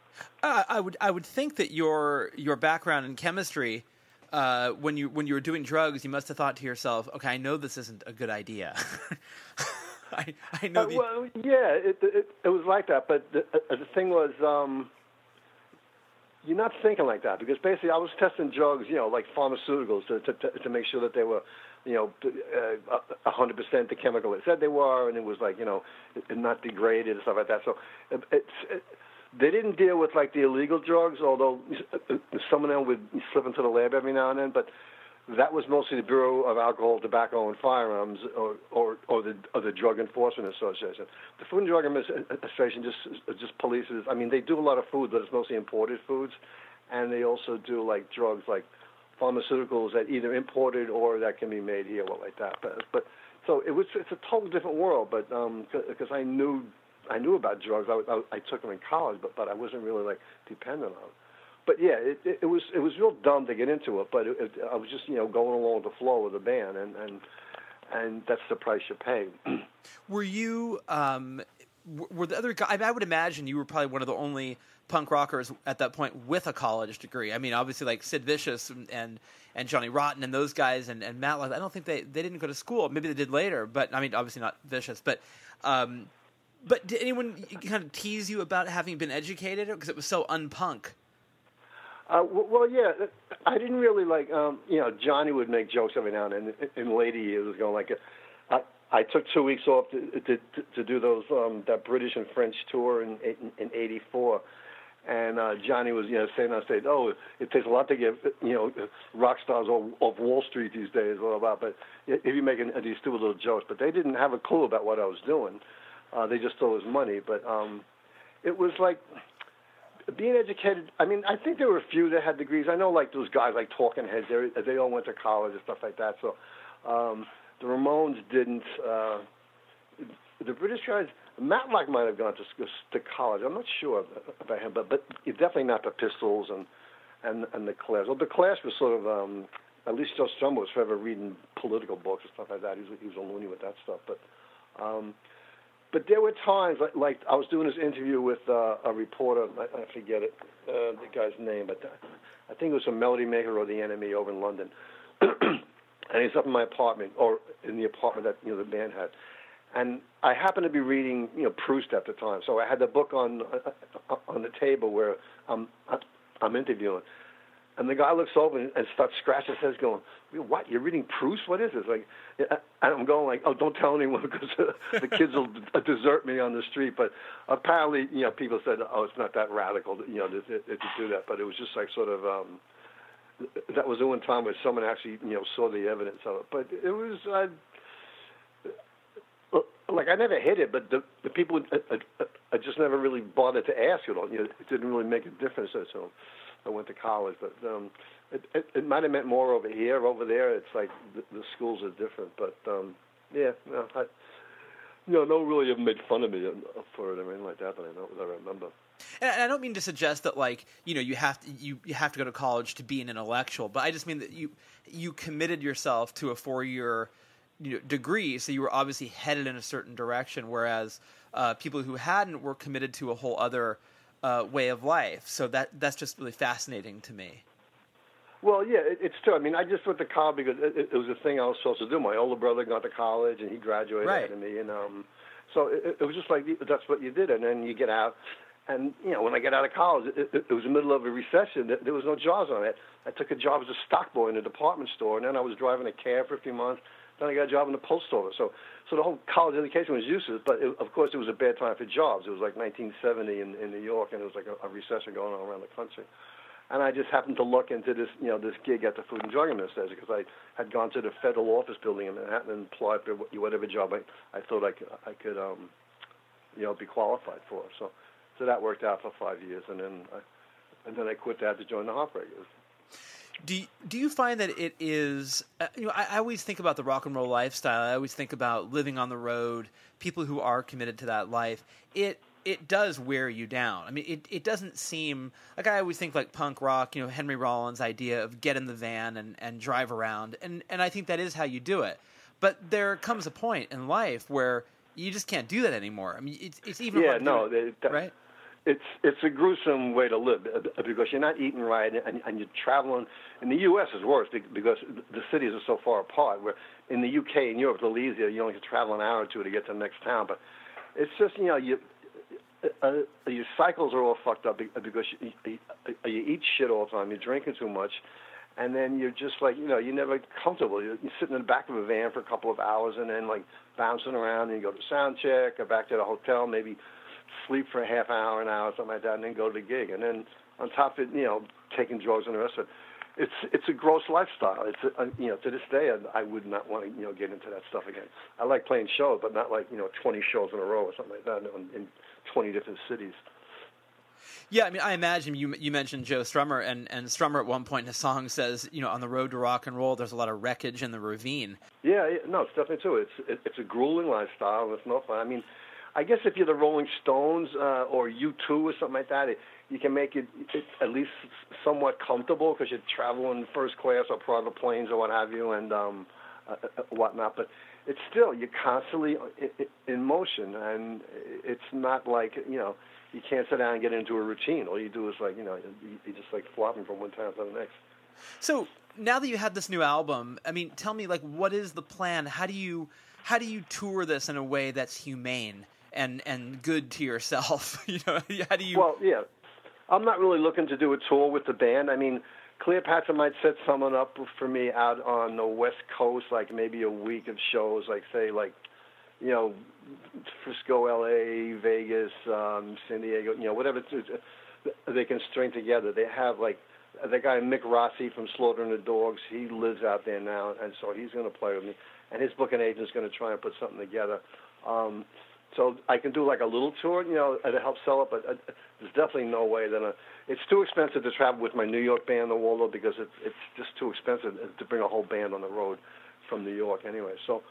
Uh, I would I would think that your your background in chemistry. Uh, when you when you were doing drugs, you must have thought to yourself, "Okay, I know this isn't a good idea." I, I know. Uh, the... well, yeah, it, it, it was like that, but the, uh, the thing was, um, you're not thinking like that because basically I was testing drugs, you know, like pharmaceuticals to to, to make sure that they were, you know, uh, a hundred percent the chemical it said they were, and it was like you know, not degraded and stuff like that. So it's. It, they didn't deal with like the illegal drugs, although some of them would slip into the lab every now and then. But that was mostly the Bureau of Alcohol, Tobacco, and Firearms, or or, or the or the Drug Enforcement Association. The Food and Drug Administration just just polices. I mean, they do a lot of food, but it's mostly imported foods, and they also do like drugs, like pharmaceuticals that either imported or that can be made here, what like that. But but so it was it's a totally different world. But because um, I knew I knew about drugs, I, I, I took them in college, but but I wasn't really like dependent on them but yeah, it, it, it was it was real dumb to get into it, but it, it, I was just you know going along with the flow of the band, and and and that's the price you pay. were you? Um, were the other guys? I would imagine you were probably one of the only punk rockers at that point with a college degree. I mean, obviously like Sid Vicious and and, and Johnny Rotten and those guys and, and Matt. I don't think they they didn't go to school. Maybe they did later, but I mean, obviously not Vicious, but. Um, but did anyone kind of tease you about having been educated because it was so unpunk? Uh, well, yeah, I didn't really like. Um, you know, Johnny would make jokes every now and then. In later years, was going like, I I took two weeks off to to, to do those um, that British and French tour in in '84, and uh, Johnny was you know saying on stage, oh, it takes a lot to get you know rock stars off, off Wall Street these days, blah blah. But if you're making these stupid little jokes, but they didn't have a clue about what I was doing. Uh, they just stole his money, but um, it was like being educated. I mean, I think there were a few that had degrees. I know, like those guys, like Talking Heads. They they all went to college and stuff like that. So um, the Ramones didn't. Uh, the British guys, Matlock might have gone to to college. I'm not sure about him, but but definitely not the Pistols and and and the Clash. Well, the Clash was sort of. Um, at least Joe Strummer was forever reading political books and stuff like that. He was, he was a loony with that stuff. But um, but there were times like, like I was doing this interview with uh, a reporter. I, I forget it, uh, the guy's name, but uh, I think it was a Melody Maker or the NME over in London. and he's up in my apartment or in the apartment that you know the band had. And I happened to be reading, you know, Proust at the time, so I had the book on uh, on the table where I'm I'm interviewing, and the guy looks over and, starts scratching his head, going, "What? You're reading Proust? What is this?" Like, and I'm going like, "Oh, don't tell anyone because the kids will desert me on the street." But apparently, you know, people said, "Oh, it's not that radical, you know, to, to, to do that." But it was just like sort of. um that was the one time where someone actually, you know, saw the evidence of it. But it was, uh, like I never hit it, but the the people I, I, I just never really bothered to ask. You know, it didn't really make a difference. So I went to college, but um, it it, it might have meant more over here. Over there, it's like the, the schools are different. But um, yeah, no, I, you know, no really ever made fun of me for it or anything like that. But I know that I remember. And I don't mean to suggest that like you know you have to you, you have to go to college to be an intellectual, but I just mean that you you committed yourself to a four year you know, degree, so you were obviously headed in a certain direction, whereas uh, people who hadn't were committed to a whole other uh, way of life. So that that's just really fascinating to me. Well, yeah, it, it's true. I mean, I just went to college because it, it was a thing I was supposed to do. My older brother got to college and he graduated right. ahead of me, and um, so it, it was just like that's what you did, and then you get out. And you know, when I got out of college, it, it, it was the middle of a recession. There was no jobs on it. I took a job as a stock boy in a department store, and then I was driving a cab for a few months. Then I got a job in the post office. So, so the whole college education was useless. But it, of course, it was a bad time for jobs. It was like 1970 in, in New York, and it was like a, a recession going on around the country. And I just happened to look into this, you know, this gig at the Food and Drug Administration because I had gone to the federal office building in Manhattan and applied for whatever job I, I thought I could, I could, um, you know, be qualified for. So, so that worked out for five years, and then, I, and then I quit that to join the Heartbreakers. Do you, do you find that it is? Uh, you know, I, I, always think about the rock and roll lifestyle. I always think about living on the road. People who are committed to that life. It it does wear you down. I mean, it it doesn't seem like I always think like punk rock. You know, Henry Rollins' idea of get in the van and, and drive around, and and I think that is how you do it. But there comes a point in life where you just can't do that anymore. I mean, it's it's even yeah, no, it, that, right it's it's a gruesome way to live uh, because you're not eating right and, and you're traveling. In the U.S. is worse because the cities are so far apart. Where in the U.K. and Europe, it's a little easier. You only have to travel an hour or two to get to the next town. But it's just you know you uh, uh your cycles are all fucked up because you, you, you eat shit all the time. You're drinking too much. And then you're just like, you know, you're never comfortable. You're, you're sitting in the back of a van for a couple of hours and then like bouncing around and you go to sound check or back to the hotel, maybe sleep for a half hour, an hour, something like that, and then go to the gig. And then on top of it, you know, taking drugs and the rest of it. It's it's a gross lifestyle. It's a, you know to this day I, I would not want to you know get into that stuff again. I like playing shows, but not like you know 20 shows in a row or something like that in, in 20 different cities. Yeah, I mean, I imagine you you mentioned Joe Strummer, and, and Strummer at one point in his song says, you know, on the road to rock and roll, there's a lot of wreckage in the ravine. Yeah, yeah no, it's definitely true. It's it, it's a grueling lifestyle, and it's no fun. I mean, I guess if you're the Rolling Stones uh, or U2 or something like that, it, you can make it, it at least somewhat comfortable because you're traveling first class or private planes or what have you and um, uh, uh, whatnot. But it's still you're constantly in motion, and it's not like you know you can't sit down and get into a routine. All you do is like you know you just like flopping from one town to the next. So now that you have this new album, I mean, tell me like what is the plan? How do you how do you tour this in a way that's humane? And and good to yourself? you know, how do you? Well, yeah, I'm not really looking to do a tour with the band. I mean, Cleopatra might set someone up for me out on the West Coast, like maybe a week of shows, like say like, you know, Frisco, L.A., Vegas, um, San Diego, you know, whatever they can string together. They have like the guy Mick Rossi from Slaughter and the Dogs. He lives out there now, and so he's going to play with me. And his booking agent is going to try and put something together. Um, so I can do like a little tour, you know, to help sell it. But uh, there's definitely no way that a, it's too expensive to travel with my New York band, the Waldos, because it's it's just too expensive to bring a whole band on the road from New York anyway. So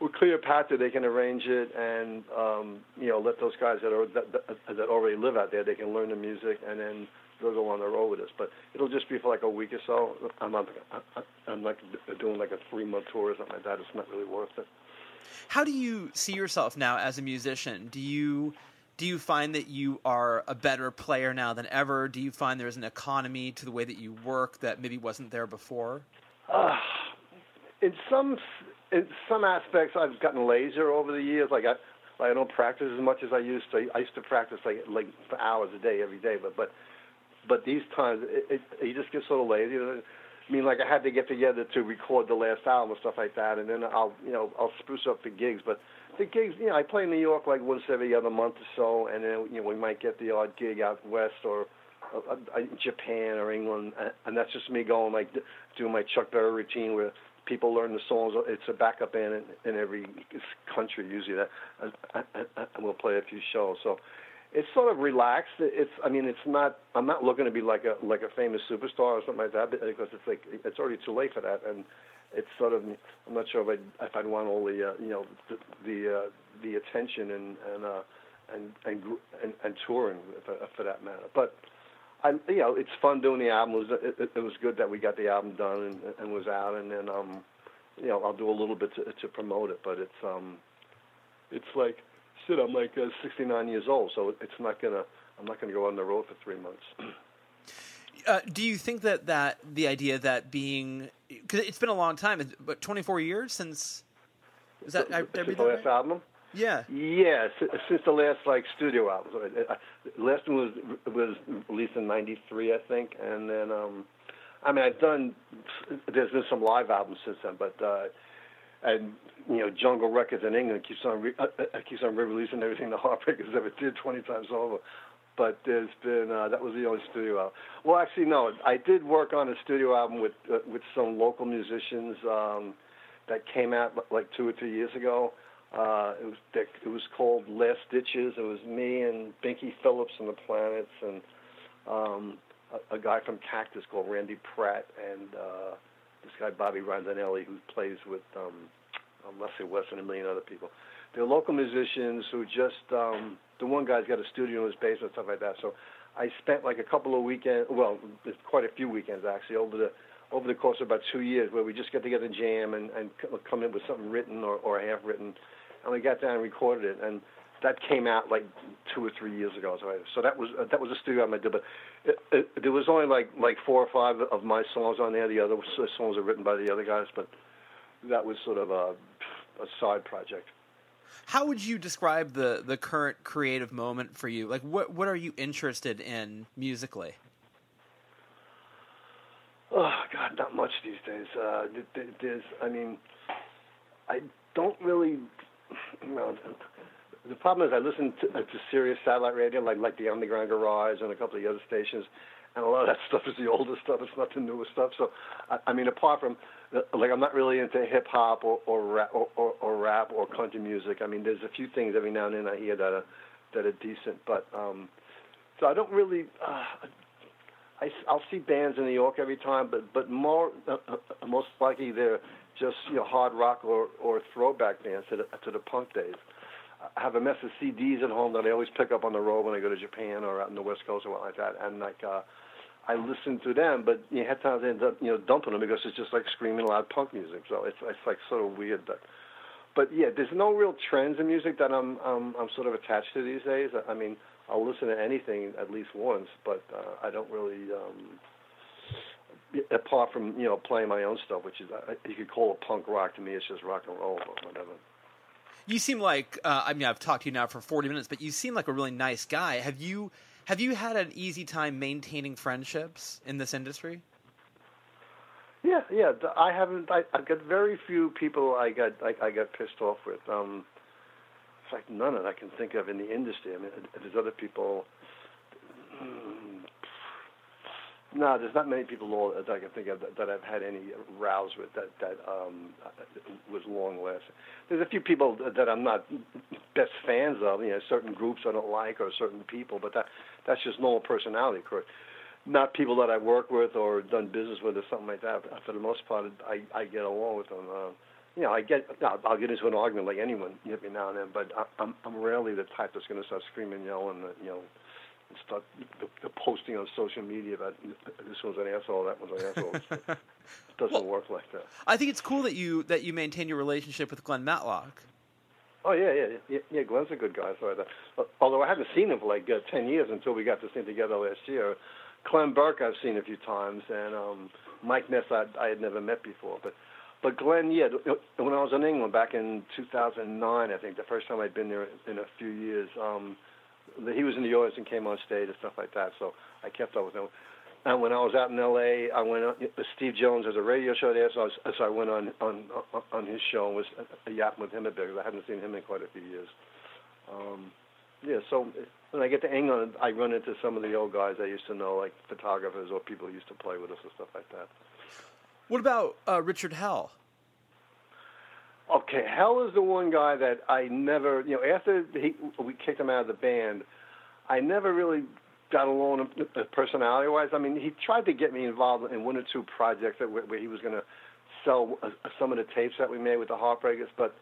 with Cleopatra, they can arrange it and um, you know let those guys that are that, that, that already live out there, they can learn the music and then they'll go on the road with us. But it'll just be for like a week or so. I'm not I'm like doing like a three month tour or something like that. It's not really worth it. How do you see yourself now as a musician? Do you do you find that you are a better player now than ever? Do you find there's an economy to the way that you work that maybe wasn't there before? Uh, in some in some aspects, I've gotten lazier over the years. Like I, like I don't practice as much as I used to. I used to practice like like for hours a day every day, but but but these times it, it, you just get sort of lazy. I mean, like I had to get together to record the last album and stuff like that, and then I'll, you know, I'll spruce up the gigs. But the gigs, you know, I play in New York like once every other month or so, and then you know we might get the odd gig out west or uh, uh, Japan or England, and that's just me going like doing my Chuck Berry routine where people learn the songs. It's a backup band in, in every country usually that, and we'll play a few shows. So it's sort of relaxed. It's I mean it's not I'm not looking to be like a like a famous superstar or something like that because it's like it's already too late for that and it's sort of I'm not sure if I'd, if I'd want all the uh, you know the the, uh, the attention and and uh, and, and and and touring for, for that matter. But I you know it's fun doing the album. It was it, it was good that we got the album done and, and was out and then um you know I'll do a little bit to to promote it, but it's um it's like shit. I'm like uh, 69 years old, so it's not gonna I'm not gonna go on the road for three months. Uh, do you think that, that the idea that being because it's been a long time, but 24 years since is that I, the last right? album? Yeah. Yeah, since the last like studio album. The last one was was released in '93, I think, and then um, I mean I've done. There's been some live albums since then, but uh, and you know Jungle Records in England keeps on re- uh, uh, keeps on re-releasing everything the Heartbreakers ever did 20 times over but there's been uh, that was the only studio album. Well, actually, no, I did work on a studio album with uh, with some local musicians um, that came out like two or three years ago. Uh, it was it was called Last Ditches. It was me and Binky Philips and the Planets and um, a, a guy from Cactus called Randy Pratt and uh, this guy Bobby Rondinelli who plays with um, um, Leslie West and a million other people. They're local musicians who just um, the one guy's got a studio in his basement, and stuff like that. So I spent like a couple of weekends, well, quite a few weekends actually over the over the course of about two years, where we just get together, jam, and, and come in with something written or, or half written, and we got down and recorded it, and that came out like two or three years ago. So, so that was uh, that was a studio album I did, but it, it, there was only like like four or five of my songs on there. The other songs are written by the other guys, but that was sort of a, a side project. How would you describe the the current creative moment for you? Like, what what are you interested in musically? Oh God, not much these days. Uh, there's, I mean, I don't really. You know, the problem is I listen to, uh, to Sirius satellite radio, like like the Underground Garage and a couple of the other stations, and a lot of that stuff is the older stuff. It's not the newer stuff. So, I, I mean, apart from like I'm not really into hip hop or or rap or, or, or rap or country music. I mean, there's a few things every now and then I hear that are that are decent, but um, so I don't really. Uh, I I'll see bands in New York every time, but but more uh, uh, most likely they're just you know hard rock or or throwback bands to the to the punk days. I have a mess of CDs at home that I always pick up on the road when I go to Japan or out in the West Coast or what like that, and like. uh I listened to them, but you had times I ended up, you know, dumping them because it's just like screaming loud punk music. So it's it's like sort of weird that. But yeah, there's no real trends in music that I'm I'm I'm sort of attached to these days. I mean, I'll listen to anything at least once, but uh, I don't really. um apart from you know playing my own stuff, which is uh, you could call it punk rock to me. It's just rock and roll, but whatever. You seem like uh, I mean I've talked to you now for forty minutes, but you seem like a really nice guy. Have you have you had an easy time maintaining friendships in this industry? Yeah, yeah. I haven't. I, I've got very few people I got I, I got pissed off with. Um, in fact, none that I can think of in the industry. I mean, there's other people. No, there's not many people that I can think of that, that I've had any rows with that that um, was long lasting. There's a few people that I'm not best fans of. You know, certain groups I don't like or certain people, but that that's just normal personality. Correct. Not people that I work with or done business with or something like that. But for the most part, I I get along with them. Uh, you know, I get I'll get into an argument like anyone every now and then, but I, I'm I'm rarely the type that's going to start screaming, yelling, you know start the, the, posting on social media about this one's an asshole, that one's an asshole. it doesn't well, work like that. I think it's cool that you that you maintain your relationship with Glenn Matlock. Oh yeah, yeah, yeah. yeah Glenn's a good guy. So I, although I haven't seen him for like uh, ten years until we got to sing together last year. Clem Burke I've seen a few times, and um, Mike Ness I, I had never met before, but. But Glenn, yeah, when I was in England back in 2009, I think the first time I'd been there in a few years, um, he was in the audience and came on stage and stuff like that. So I kept up with him. And when I was out in L.A., I went on. Steve Jones has a radio show there, so I, was, so I went on on on his show and was yapping with him a bit because I hadn't seen him in quite a few years. Um, yeah, so when I get to England, I run into some of the old guys I used to know, like photographers or people who used to play with us and stuff like that. What about uh, Richard Hell? Okay, Hell is the one guy that I never, you know, after he, we kicked him out of the band, I never really got along personality-wise. I mean, he tried to get me involved in one or two projects that where, where he was going to sell uh, some of the tapes that we made with the Heartbreakers, but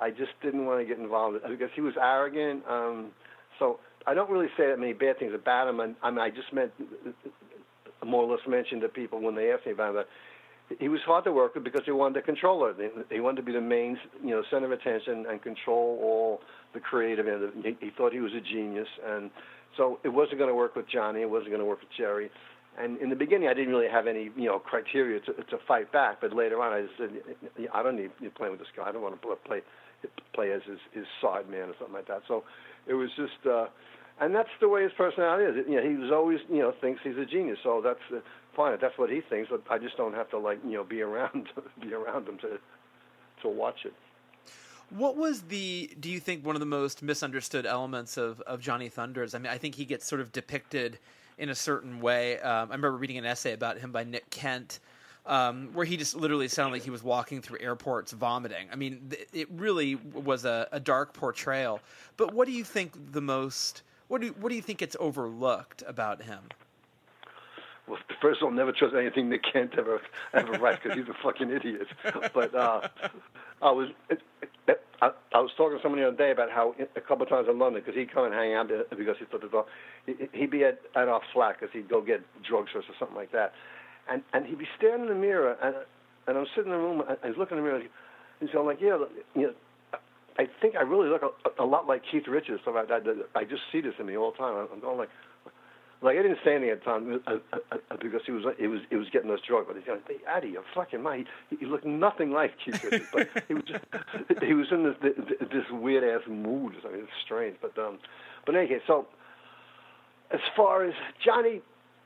I just didn't want to get involved because he was arrogant. Um, so I don't really say that many bad things about him. I, I mean, I just meant more or less mentioned to people when they asked me about that he was hard to work with because he wanted to control it. He wanted to be the main, you know, center of attention and control all the creative it. He, thought he was a genius, and so it wasn't going to work with Johnny. It wasn't going to work with Jerry. And in the beginning, I didn't really have any, you know, criteria to to fight back. But later on, I said, I don't need you playing with this guy. I don't want to play play as his his side man or something like that. So it was just. uh and that's the way his personality is. You know, he was always, you know, thinks he's a genius. So that's uh, fine. That's what he thinks. But I just don't have to like, you know, be around, be around him to, to watch it. What was the? Do you think one of the most misunderstood elements of of Johnny Thunders? I mean, I think he gets sort of depicted in a certain way. Um, I remember reading an essay about him by Nick Kent. Um, where he just literally sounded like he was walking through airports vomiting. I mean, th- it really was a, a dark portrayal. But what do you think the most what do what do you think gets overlooked about him? Well, first of all, never trust anything Nick Kent ever ever write because he's a fucking idiot. But uh, I was I, I was talking to someone the other day about how a couple of times in London because he'd come and hang out because he thought the he'd be at at our flat because he'd go get drugs or something like that, and and he'd be staring in the mirror and and I'm sitting in the room and he's looking in the mirror. And so I'm like, yeah, you know, I think I really look a, a lot like Keith Richards. So I, I just see this in me all the time. I'm going like, like I didn't say anything at the time uh, uh, uh, because he was it was it was getting us drunk. But he's going, hey, Addy, you're fucking mind. He, he looked nothing like Keith Richards, but he was just he was in this this weird ass mood. I mean, it's strange. But um, but anyway, so as far as Johnny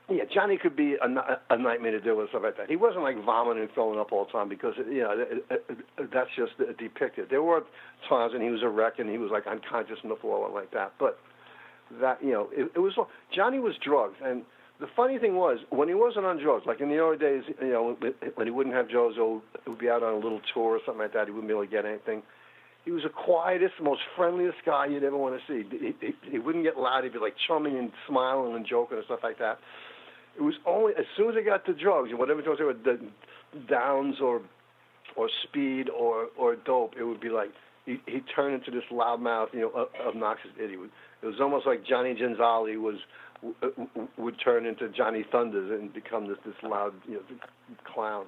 yeah, Johnny could be a, a nightmare to deal with stuff like that. He wasn't like vomiting and throwing up all the time because you know it, it, it, that's just depicted. There were times when he was a wreck and he was like unconscious on the floor like that. But that you know it, it was Johnny was drugs and the funny thing was when he wasn't on drugs, like in the early days, you know when he wouldn't have drugs, or would be out on a little tour or something like that, he wouldn't be able to get anything. He was the quietest, most friendliest guy you'd ever want to see. He, he, he wouldn't get loud. He'd be like chumming and smiling and joking and stuff like that it was only as soon as I got to drugs, and whatever drugs they were, the downs or or speed or or dope, it would be like he he turned into this loudmouth, you know, obnoxious idiot. It was almost like Johnny Genzale was would turn into Johnny Thunders and become this this loud, you know, clown.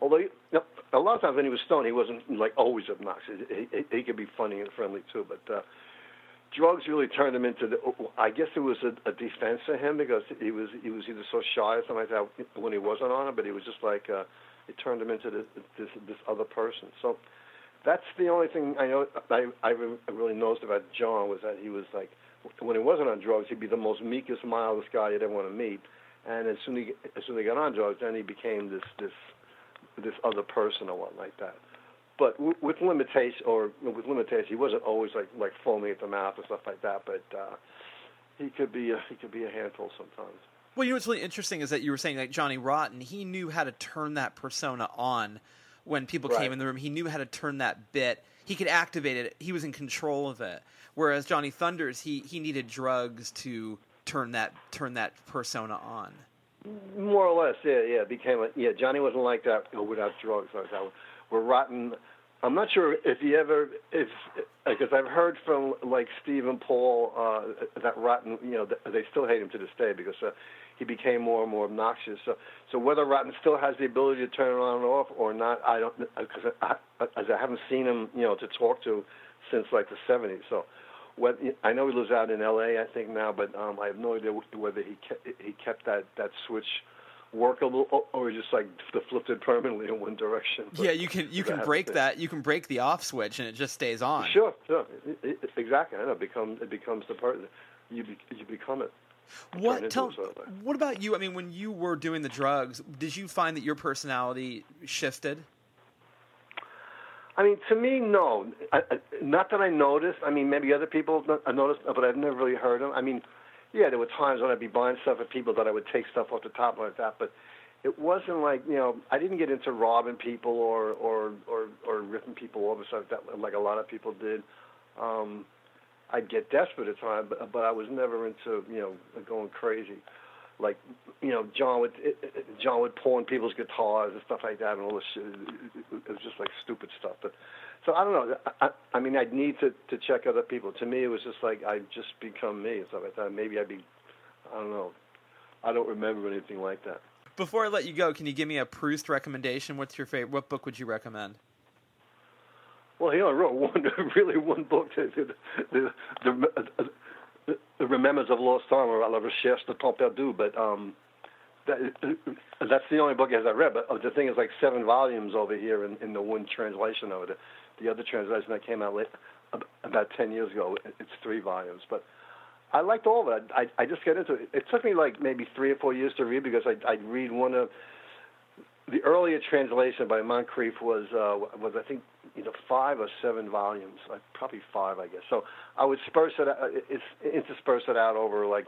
Although you know, a lot of times when he was stoned, he wasn't like always obnoxious. He, he, he could be funny and friendly too, but. uh drugs really turned him into the. I guess it was a, a defense for him because he was he was either so shy or something like that when he wasn't on it, but he was just like uh, it turned him into this this, this other person. So that's the only thing I know I I really noticed about John was that he was like when he wasn't on drugs, he'd be the most meekest, mildest guy you'd ever want to meet, and as soon as he, as soon as he got on drugs, then he became this this this other person or what like that but with limitation or with limitations, he wasn't always like like foaming at the mouth and stuff like that. But uh, he could be a, he could be a handful sometimes. Well, you know what's really interesting is that you were saying like Johnny Rotten, he knew how to turn that persona on when people right. came in the room. He knew how to turn that bit. He could activate it. He was in control of it. Whereas Johnny Thunders, he he needed drugs to turn that turn that persona on. More or less, yeah, yeah. Became a, yeah. Johnny wasn't like that you know, without drugs. Like that were rotten. I'm not sure if he ever, if because I've heard from like Steve and Paul uh, that Rotten, you know, they still hate him to this day because uh, he became more and more obnoxious. So, so whether Rotten still has the ability to turn it on and off or not, I don't, because I, as I haven't seen him, you know, to talk to since like the '70s. So, what I know he lives out in L.A. I think now, but um, I have no idea whether he kept, he kept that that switch workable or just like the flipped it permanently in one direction. But yeah, you can you can break that. You can break the off switch, and it just stays on. Sure, sure, it, it, exactly. I know. It becomes it becomes the part you be, you become it. What tell? What about you? I mean, when you were doing the drugs, did you find that your personality shifted? I mean, to me, no. I, I, not that I noticed. I mean, maybe other people noticed, but I've never really heard them. I mean, yeah, there were times when I'd be buying stuff at people that I would take stuff off the top like that, but it wasn't like you know I didn't get into robbing people or or or or ripping people off and stuff that, like a lot of people did. Um, I'd get desperate at times, but, but I was never into you know going crazy. Like you know, John would it, it, John would pawn people's guitars and stuff like that, and all this shit. It was just like stupid stuff. But so I don't know. I, I mean, I'd need to to check other people. To me, it was just like I'd just become me and stuff like that. Maybe I'd be, I don't know. I don't remember anything like that. Before I let you go, can you give me a Proust recommendation? What's your favorite? What book would you recommend? Well, he only wrote one, really one book. The, the, the, the, the Remembrance of Lost Time, or La Recherche de Temps Perdu. But um, that, that's the only book as I read. But the thing is, like seven volumes over here in, in the one translation of it. The other translation that came out late, about ten years ago, it's three volumes. But I liked all of it. I, I just get into it. It took me like maybe three or four years to read because I, I'd read one of the earlier translation by Moncrieff was uh, was I think either five or seven volumes, like probably five, I guess. So I would disperse it, out, it's intersperse it out over like,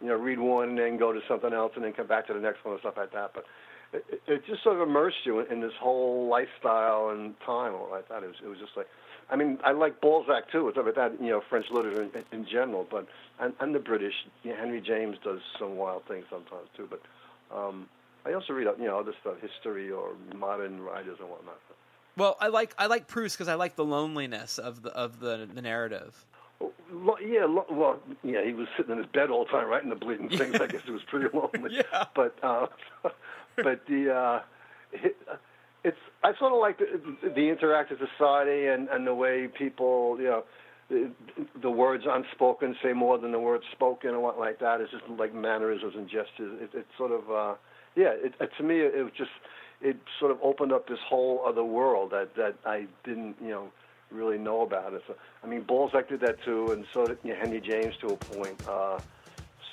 you know, read one and then go to something else and then come back to the next one and stuff like that. But it, it just sort of immersed you in, in this whole lifestyle and time like that. It was, it was just like, I mean, I like Balzac too, stuff like that. You know, French literature in, in general, but and, and the British. You know, Henry James does some wild things sometimes too, but. um I also read, you know, other stuff, history or modern writers and whatnot. Well, I like I like Proust because I like the loneliness of the of the, the narrative. Well, yeah, well, yeah, he was sitting in his bed all the time writing the bleeding things. I guess it was pretty lonely. yeah. But uh, but the uh, it's I sort of like the, the interactive society and and the way people, you know. The, the words unspoken say more than the words spoken and what like that. It's just like mannerisms and gestures. It, it's sort of uh, yeah, it, it, to me, it, it was just it sort of opened up this whole other world that that I didn't, you know, really know about it. So, I mean, Balzac did that too, and so did you know, Henry James to a point. Uh,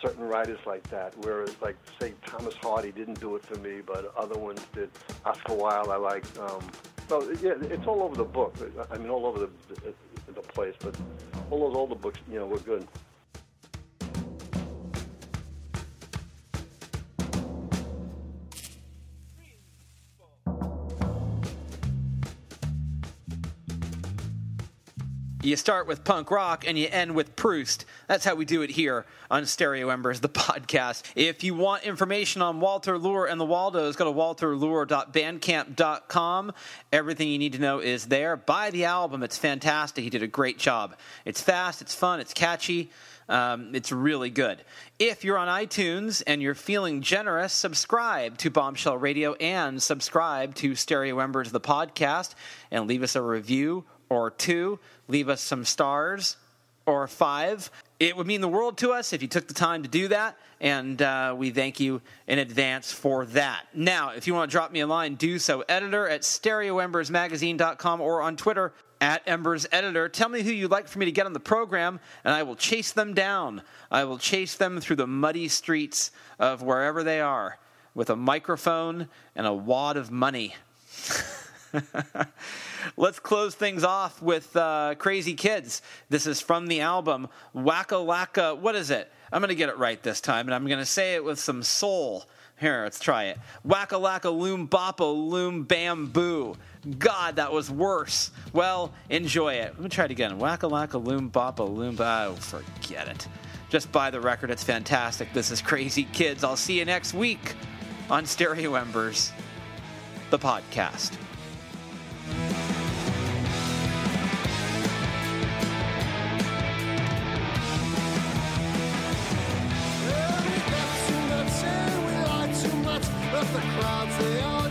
certain writers like that, whereas like say Thomas Hardy didn't do it for me, but other ones did. Oscar Wilde, I like. Um, so yeah, it's all over the book. I mean, all over the, the, the place, but all those older books, you know, were good. You start with punk rock and you end with Proust. That's how we do it here on Stereo Embers, the podcast. If you want information on Walter Lure and the Waldos, go to walterlure.bandcamp.com. Everything you need to know is there. Buy the album, it's fantastic. He did a great job. It's fast, it's fun, it's catchy. Um, it's really good. If you're on iTunes and you're feeling generous, subscribe to Bombshell Radio and subscribe to Stereo Embers, the podcast, and leave us a review or two. Leave us some stars or five. It would mean the world to us if you took the time to do that, and uh, we thank you in advance for that. Now, if you want to drop me a line, do so. Editor at stereoembersmagazine.com or on Twitter at Embers Editor. Tell me who you'd like for me to get on the program, and I will chase them down. I will chase them through the muddy streets of wherever they are with a microphone and a wad of money. Let's close things off with uh, Crazy Kids. This is from the album Waka Waka. What is it? I'm going to get it right this time, and I'm going to say it with some soul. Here, let's try it. Waka Waka Loom Boppa Loom Bamboo. God, that was worse. Well, enjoy it. Let me try it again. Waka Waka Loom Boppa Loom. Oh, forget it. Just buy the record. It's fantastic. This is Crazy Kids. I'll see you next week on Stereo Embers, the podcast. they are